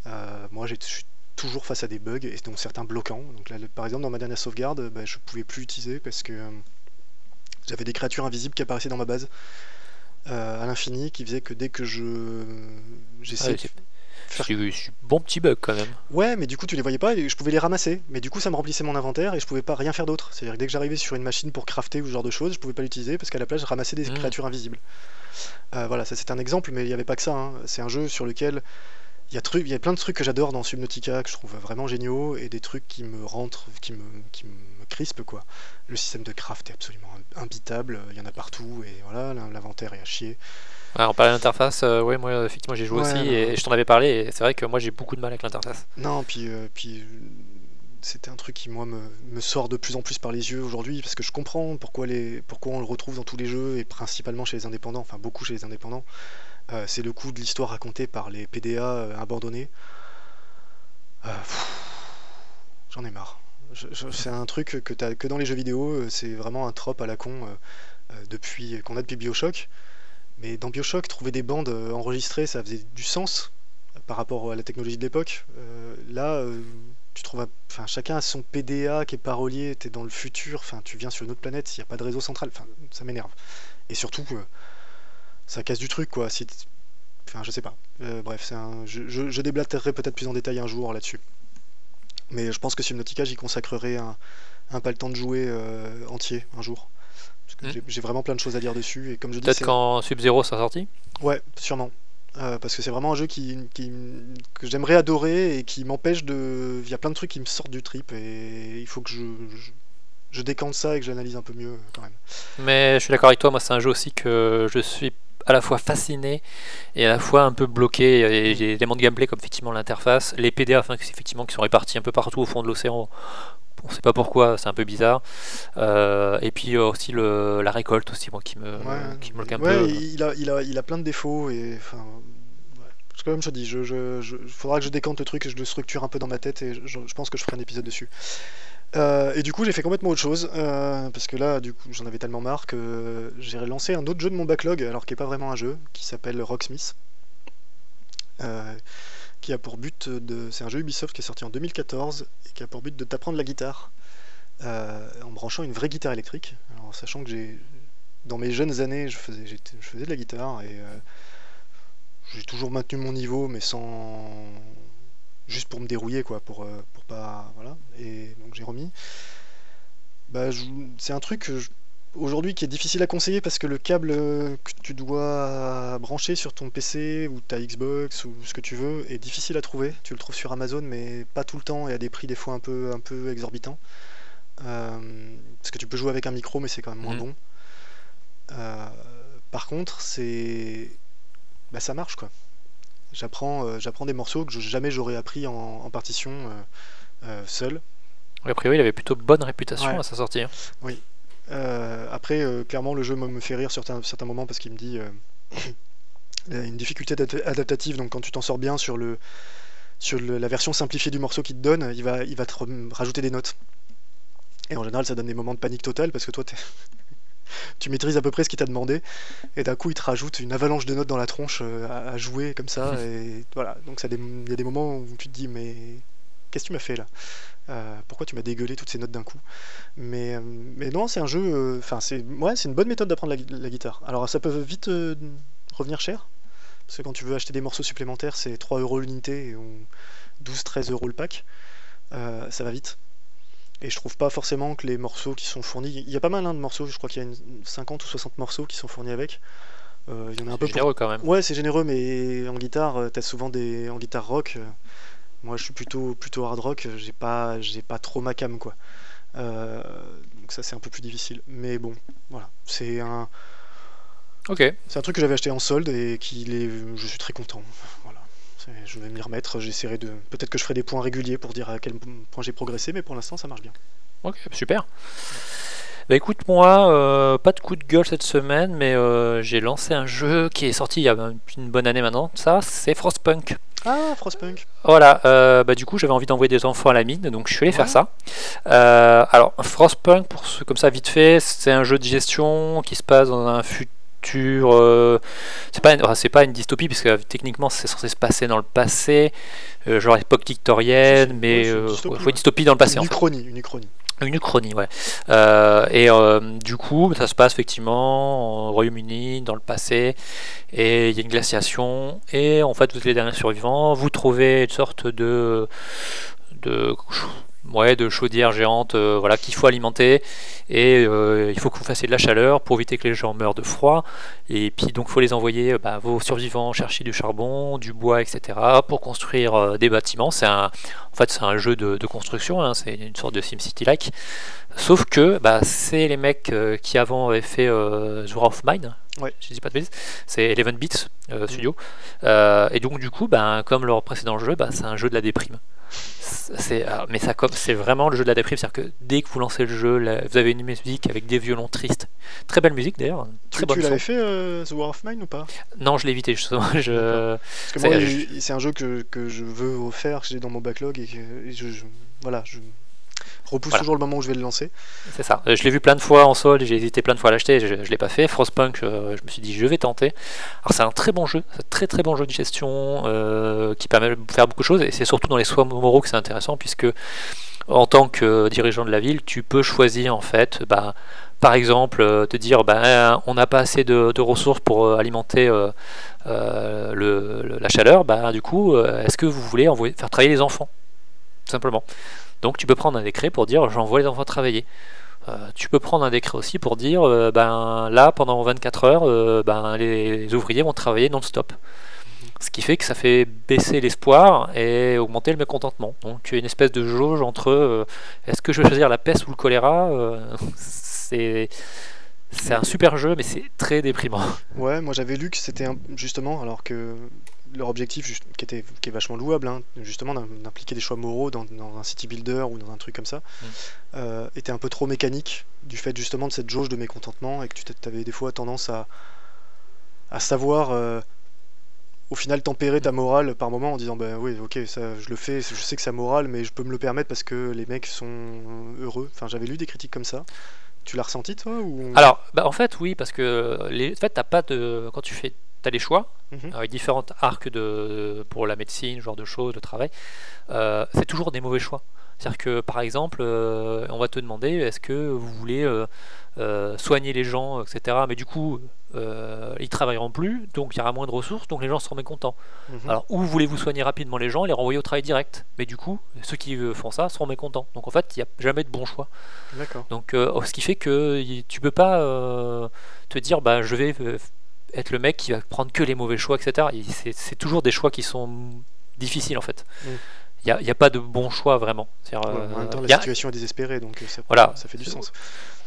Euh, moi, je suis toujours face à des bugs et dont certains bloquants. Donc là, par exemple, dans ma dernière sauvegarde, bah, je pouvais plus utiliser parce que euh, j'avais des créatures invisibles qui apparaissaient dans ma base euh, à l'infini, qui faisaient que dès que je j'essayais de c'est- c'est bon petit bug quand même. Ouais, mais du coup, tu les voyais pas et je pouvais les ramasser. Mais du coup, ça me remplissait mon inventaire et je pouvais pas rien faire d'autre. C'est-à-dire que dès que j'arrivais sur une machine pour crafter ou ce genre de choses, je pouvais pas l'utiliser parce qu'à la place, je ramassais des Mm. créatures invisibles. Euh, voilà, ça c'est un exemple, mais il n'y avait pas que ça. hein. C'est un jeu sur lequel il y, a truc- il y a plein de trucs que j'adore dans Subnautica que je trouve vraiment géniaux et des trucs qui me rentrent, qui me, qui me crispent quoi. Le système de craft est absolument imbitable, il y en a partout et voilà, l'inventaire est à chier. Ouais, on parlait de l'interface, euh, ouais, moi effectivement j'ai joué Ouais, aussi et je t'en avais parlé et c'est vrai que moi j'ai beaucoup de mal avec l'interface. Non, puis, euh, puis euh, c'était un truc qui moi me, me sort de plus en plus par les yeux aujourd'hui parce que je comprends pourquoi, les, pourquoi on le retrouve dans tous les jeux et principalement chez les indépendants, enfin beaucoup chez les indépendants. Euh, c'est le coup de l'histoire racontée par les PDA abandonnés. J'en ai marre. C'est un truc que t'as que dans les jeux vidéo, c'est vraiment un trope à la con depuis qu'on a depuis Bioshock. Mais dans Bioshock, trouver des bandes euh, enregistrées, ça faisait du sens euh, par rapport à la technologie de l'époque. Euh, là, tu trouves, enfin, chacun a son PDA qui est parolier. T'es dans le futur. Enfin, tu viens sur une autre planète. S'il n'y a pas de réseau central, enfin, ça m'énerve. Et surtout, ça casse du truc, quoi. Si Enfin, je sais pas. Bref, c'est un... je, je, déblatérerai peut-être plus en détail un jour là-dessus. Mais je pense que Subnautica, j'y consacrerai un, pas le temps de jouer entier un jour. Parce que Mm. j'ai- vraiment plein de choses à dire dessus. Et comme je dis, Peut-être quand Sub-Zero sera sorti Ouais, sûrement. Euh, parce que c'est vraiment un jeu qui, qui- que j'aimerais adorer et qui m'empêche de. Il y a plein de trucs qui me sortent du trip et il faut que je, je, je décante ça et que j'analyse un peu mieux quand même. Mais je suis d'accord avec toi, moi c'est un jeu aussi que je suis à la fois fasciné et à la fois un peu bloqué. Et j'ai des éléments de gameplay comme effectivement l'interface, les qui- effectivement, qui sont répartis un peu partout au fond de l'océan. On sait pas pourquoi, c'est un peu bizarre. Euh, et puis euh, aussi le, la récolte aussi, moi qui me, qui me bloque un ouais, peu. Il, a, il, a, il a plein de défauts et. Enfin, ouais. Que comme je te dis, je, je, je- faudra que je décante le truc et je le structure un peu dans ma tête et je, je pense que je ferai un épisode dessus. Euh, et du coup, j'ai fait complètement autre chose euh, parce que là, du coup, j'en avais tellement marre que j'ai lancé un autre jeu de mon backlog, alors qui est pas vraiment un jeu, qui s'appelle Rocksmith, euh, qui a pour but de, c'est un jeu Ubisoft qui est sorti en 2014 et qui a pour but de t'apprendre la guitare euh, en branchant une vraie guitare électrique. Alors, sachant que j'ai, dans mes jeunes années, je faisais, je faisais de la guitare et euh, j'ai toujours maintenu mon niveau, mais sans juste pour me dérouiller quoi pour euh, pour pas voilà et donc j'ai remis bah c'est un truc que je- aujourd'hui qui est difficile à conseiller parce que le câble que tu dois brancher sur ton PC ou ta Xbox ou ce que tu veux est difficile à trouver tu le trouves sur Amazon mais pas tout le temps et à des prix des fois un peu un peu exorbitants Euh, parce que tu peux jouer avec un micro mais c'est quand même moins Mhm. bon Euh, par contre c'est bah ça marche quoi J'apprends, euh, j'apprends des morceaux que jamais j'aurais appris en, en partition seul. A priori, il avait plutôt bonne réputation Ouais. à sa sortie. hein. Euh, après, euh, clairement, le jeu me, fait rire sur certains, certains moments parce qu'il me dit euh, *coughs* il y a une difficulté adap- adaptative. Donc, quand tu t'en sors bien sur, le, sur le- la version simplifiée du morceau qu'il te donne, il va, il va te rajouter des notes. Et en général, ça donne des moments de panique totale parce que toi, *laughs* tu maîtrises à peu près ce qu'il t'a demandé. Et d'un coup, il te rajoute une avalanche de notes dans la tronche à, à jouer comme ça. *laughs* et voilà. Donc, il y a des moments où tu te dis, mais qu'est-ce que tu m'as fait là? Euh, Pourquoi tu m'as dégueulé toutes ces notes d'un coup? Mais, euh, mais non, c'est un jeu. euh, Enfin, c'est ouais, c'est une bonne méthode d'apprendre la, gui- la guitare. Alors, ça peut vite revenir cher. Parce que quand tu veux acheter des morceaux supplémentaires, c'est 3 euros l'unité ou 12-13 euros le pack. Ça va vite. Et je trouve pas forcément que les morceaux qui sont fournis. Il y a pas mal hein, de morceaux, je crois qu'il y a une 50 ou 60 morceaux qui sont fournis avec. Euh, il y en a un C'est peu pour généreux quand même. Ouais, c'est généreux, mais en guitare, t'as souvent des en guitare rock. Moi, je suis plutôt plutôt hard rock. J'ai pas j'ai pas trop ma cam quoi. Euh, donc ça, c'est un peu plus difficile. Mais bon, voilà, c'est un Ok. c'est un truc que j'avais acheté en solde et est, je suis très content. Voilà. Je vais m'y remettre, j'essaierai de. Peut-être que je ferai des points réguliers pour dire à quel point j'ai progressé, mais pour l'instant ça marche bien. Ok, super. Bah écoute, moi, euh, pas de coup de gueule cette semaine, mais euh, j'ai lancé un jeu qui est sorti il y a une bonne année maintenant. Ça, c'est Frostpunk. Ah, Frostpunk Voilà, euh, bah du coup j'avais envie d'envoyer des enfants à la mine, donc je suis allé faire ça. Euh, alors Frostpunk, pour ce, comme ça vite fait, c'est un jeu de gestion qui se passe dans un futur. euh, c'est pas, une- enfin, c'est pas une dystopie puisque euh, techniquement c'est censé se passer dans le passé, euh, genre époque victorienne, mais ouais, c'est une euh, dystopie, ouais, ouais. dystopie dans le passé Une en fait. uchronie, une uchronie. Une uchronie, ouais. Euh, et euh, du coup, ça se passe effectivement au Royaume-Uni, dans le passé, et il y a une glaciation, et en fait, vous êtes les derniers survivants, vous trouvez une sorte de, de, ouais, de chaudière géante euh, voilà, qu'il faut alimenter, et euh, il faut que vous fassiez de la chaleur pour éviter que les gens meurent de froid, et puis donc il faut les envoyer, euh, bah, vos survivants, chercher du charbon, du bois, etc., pour construire euh, des bâtiments. C'est un, en fait, c'est un jeu de, de construction, hein, c'est une sorte de SimCity-like. Sauf que bah, c'est les mecs qui avant avaient fait The War of Mine, Ouais. je dis pas de bêtises, c'est Eleven Bits euh, Studio. Euh, et donc du coup, bah, comme leur précédent jeu, c'est un jeu de la déprime. C'est, euh, mais ça, comme- c'est vraiment le jeu de la déprime, c'est-à-dire que dès que vous lancez le jeu, là, vous avez une musique avec des violons tristes, très belle musique d'ailleurs, très Tu, bonne tu l'avais fait, euh, The War of Mine ou pas? Non, je l'ai évité justement. Je... Parce que C'est- un jeu que, que je veux refaire, que j'ai dans mon backlog, et que et je, je- voilà, je repousse Voilà. toujours le moment où je vais le lancer. C'est ça. Euh, Je l'ai vu plein de fois en solde, j'ai hésité plein de fois à l'acheter, je, je l'ai pas fait. Frostpunk, euh, je me suis dit je vais tenter. Alors c'est un très bon jeu, c'est un très très bon jeu de gestion euh, qui permet de faire beaucoup de choses et c'est surtout dans les soins moraux que c'est intéressant puisque en tant que dirigeant de la ville, tu peux choisir en fait, bah, par exemple, te dire bah, on n'a pas assez de, de ressources pour alimenter euh, euh, le- le- la chaleur, bah, du coup, est-ce que vous voulez envoyer, faire travailler les enfants Tout simplement. Donc tu peux prendre un décret pour dire j'envoie les enfants travailler. Euh, tu peux prendre un décret aussi pour dire euh, ben là pendant 24 heures euh, ben, les ouvriers vont travailler non-stop. Ce qui fait que ça fait baisser l'espoir et augmenter le mécontentement. Donc il y a une espèce de jauge entre est-ce que je vais choisir la peste ou le choléra *laughs* C'est c'est un super jeu mais c'est très déprimant. Ouais, moi j'avais lu que c'était justement, alors que leur objectif, juste- qui, était, qui est vachement louable, hein, justement d'im- d'impliquer des choix moraux dans, dans un city builder ou dans un truc comme ça, Mm. euh, était un peu trop mécanique du fait justement de cette jauge de mécontentement et que tu avais des fois tendance à, à savoir euh, au final tempérer ta morale par moment en disant bah oui ok ça je le fais je sais que c'est moral mais je peux me le permettre parce que les mecs sont heureux. Enfin j'avais lu des critiques comme ça. Tu l'as ressenti toi ou Alors bah, en fait oui parce que les, en fait t'as pas de quand tu fais t'as des choix Mhm. avec différents arcs de, pour la médecine, genre de choses, de travail, euh, c'est toujours des mauvais choix. C'est-à-dire que par exemple, euh, on va te demander est-ce que vous voulez euh, euh, soigner les gens, etc. Mais du coup, euh, ils travailleront plus, donc il y aura moins de ressources, donc les gens seront mécontents. Mhm. Alors, ou voulez-vous soigner rapidement les gens et les renvoyer au travail direct? Mais du coup, ceux qui euh, font ça seront mécontents. Donc en fait, il n'y a jamais de bon choix. d'accord Donc, euh, ce qui fait que tu peux pas euh, te dire, bah, je vais euh, être le mec qui va prendre que les mauvais choix, etc. Et C'est toujours des choix qui sont difficiles en fait. Mm. Il n'y a, pas de bon choix vraiment. Ouais, euh, en même temps, la a- situation est désespérée, donc euh, ça, Voilà. ça fait du sens.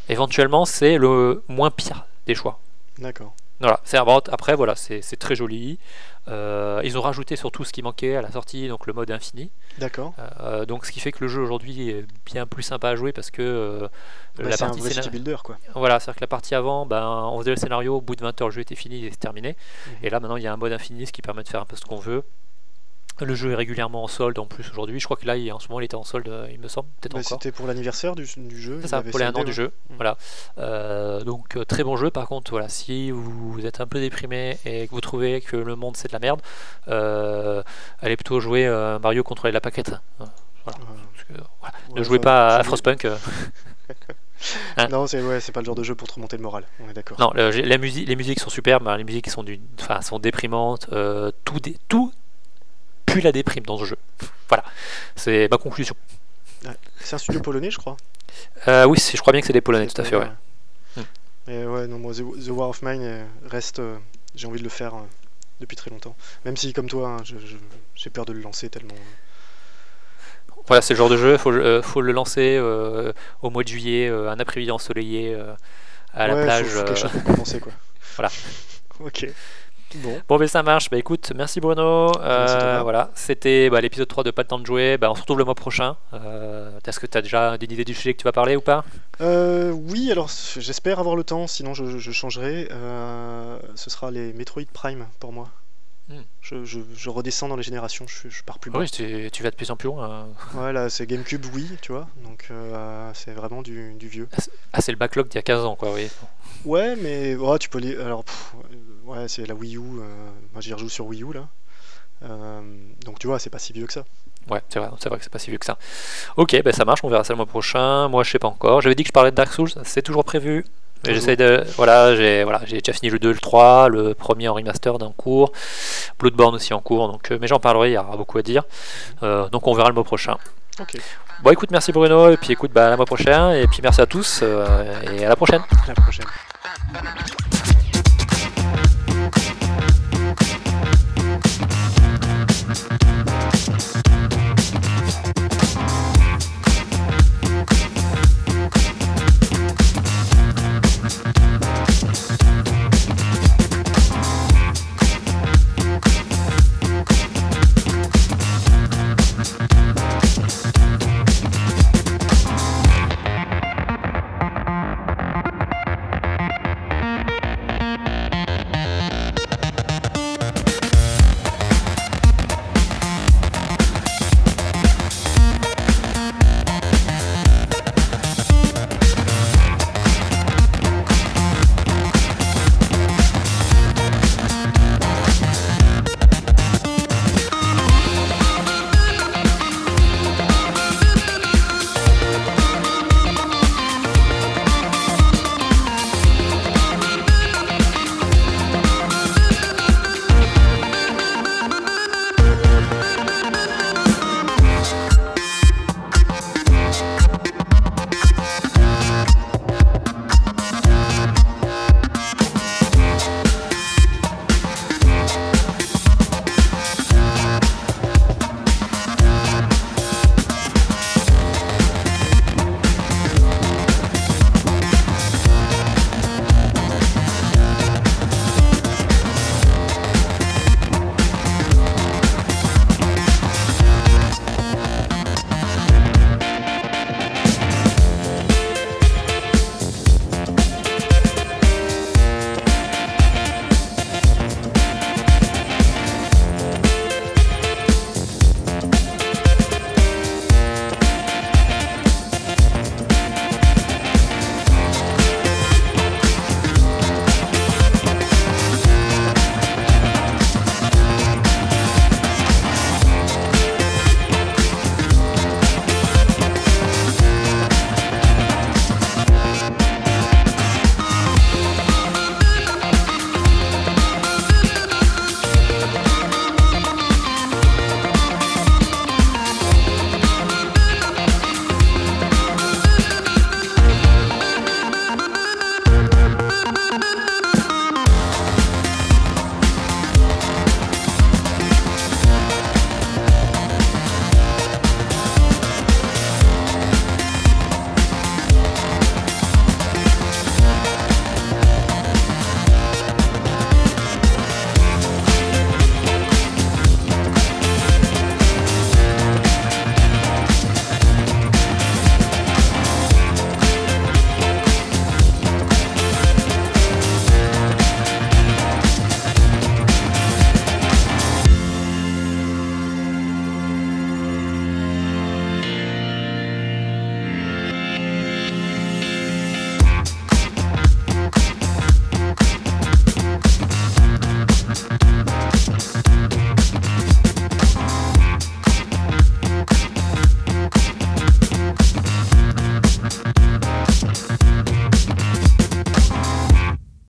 éventuellement, c'est le moins pire des choix. D'accord. Voilà, c'est bon, après voilà, c'est très joli. Euh, ils ont rajouté surtout ce qui manquait à la sortie, donc le mode infini. D'accord. Euh, donc ce qui fait que le jeu aujourd'hui est bien plus sympa à jouer parce que euh, Bah, la c'est un partie vrai city builder, quoi. Voilà, c'est-à-dire que la partie avant, ben, on faisait le scénario, au bout de 20 heures, le jeu était fini et c'est terminé. Mhm. Et là, maintenant, il y a un mode infini, ce qui permet de faire un peu ce qu'on veut. Le jeu est régulièrement en solde en plus aujourd'hui. Je crois que là, il- en ce moment, il était en solde, euh, il me semble, peut-être Bah, encore. C'était pour l'anniversaire du, du jeu. C'est ça, pour les un soldé, an du jeu. Mm. Voilà. Euh, donc, euh, très bon jeu. Par contre, voilà, si vous, êtes un peu déprimé et que vous trouvez que le monde c'est de la merde, euh, allez plutôt jouer euh, Mario contrôler la paquette. Voilà. Ouais. Parce que, voilà. Ouais, ne jouez pas à Frostpunk. *laughs* Hein. Non, c'est ouais, pas le genre de jeu pour te remonter le moral. On est d'accord. Non, le- la musique, les musiques sont superbes, mais les musiques sont, enfin, sont déprimantes. euh, tout, dé- tout pue la déprime dans ce jeu. Voilà, c'est ma conclusion. C'est un studio polonais, je crois. Euh, oui, je crois bien que c'est des Polonais, tout à fait. Ouais. polonais, ouais. Et ouais, non, moi, The, War of Mine euh, reste. euh, J'ai envie de le faire euh, depuis très longtemps. Même si, comme toi, hein, j'ai peur de le lancer tellement. Voilà, c'est le genre de jeu, faut, faut le lancer au mois de juillet, un après-midi ensoleillé à la ouais, plage. Faut, faut quelque chose pour commencer, quoi. *laughs* Voilà. ok. Bon, Bon, mais ça marche. Bah écoute, merci Bruno. Euh, Merci, voilà, c'était bah, l'épisode 3 de Pas le temps de jouer. Bah, on se retrouve le mois prochain. Euh, Est-ce que tu as déjà une idée du sujet que tu vas parler ou pas? Euh, oui, alors j'espère avoir le temps, sinon je, je changerai. Euh, ce sera les Metroid Prime pour moi. Hmm. Je, je- je redescends dans les générations, je, je pars plus bas. Oui, tu, tu vas de plus en plus loin. euh. Ouais, là c'est GameCube, oui, tu vois, donc euh, c'est vraiment du, du vieux. Ah, c'est le backlog d'il y a 15 ans, quoi, oui. Ouais, mais ouais, tu peux les. Alors, pff, ouais, c'est la Wii U. euh, moi j'y rejoue sur Wii U là. Euh, donc tu vois, c'est pas si vieux que ça. Ouais, c'est vrai, c'est vrai que c'est pas si vieux que ça. Ok, bah ça marche, on verra ça le mois prochain. Moi, je sais pas encore. J'avais dit que je parlais de Dark Souls, c'est toujours prévu. Mais. J'essaie de. Voilà, j'ai voilà, j'ai déjà fini le 2, le 3, le premier en remaster en cours, Bloodborne aussi en cours. Donc, euh, mais j'en parlerai, il y aura beaucoup à dire. Euh, donc, on verra le mois prochain. Ok, Bon, écoute, merci Bruno, et puis écoute, bah, à la mois prochaine, et puis merci à tous, euh, et à la prochaine. à la prochaine.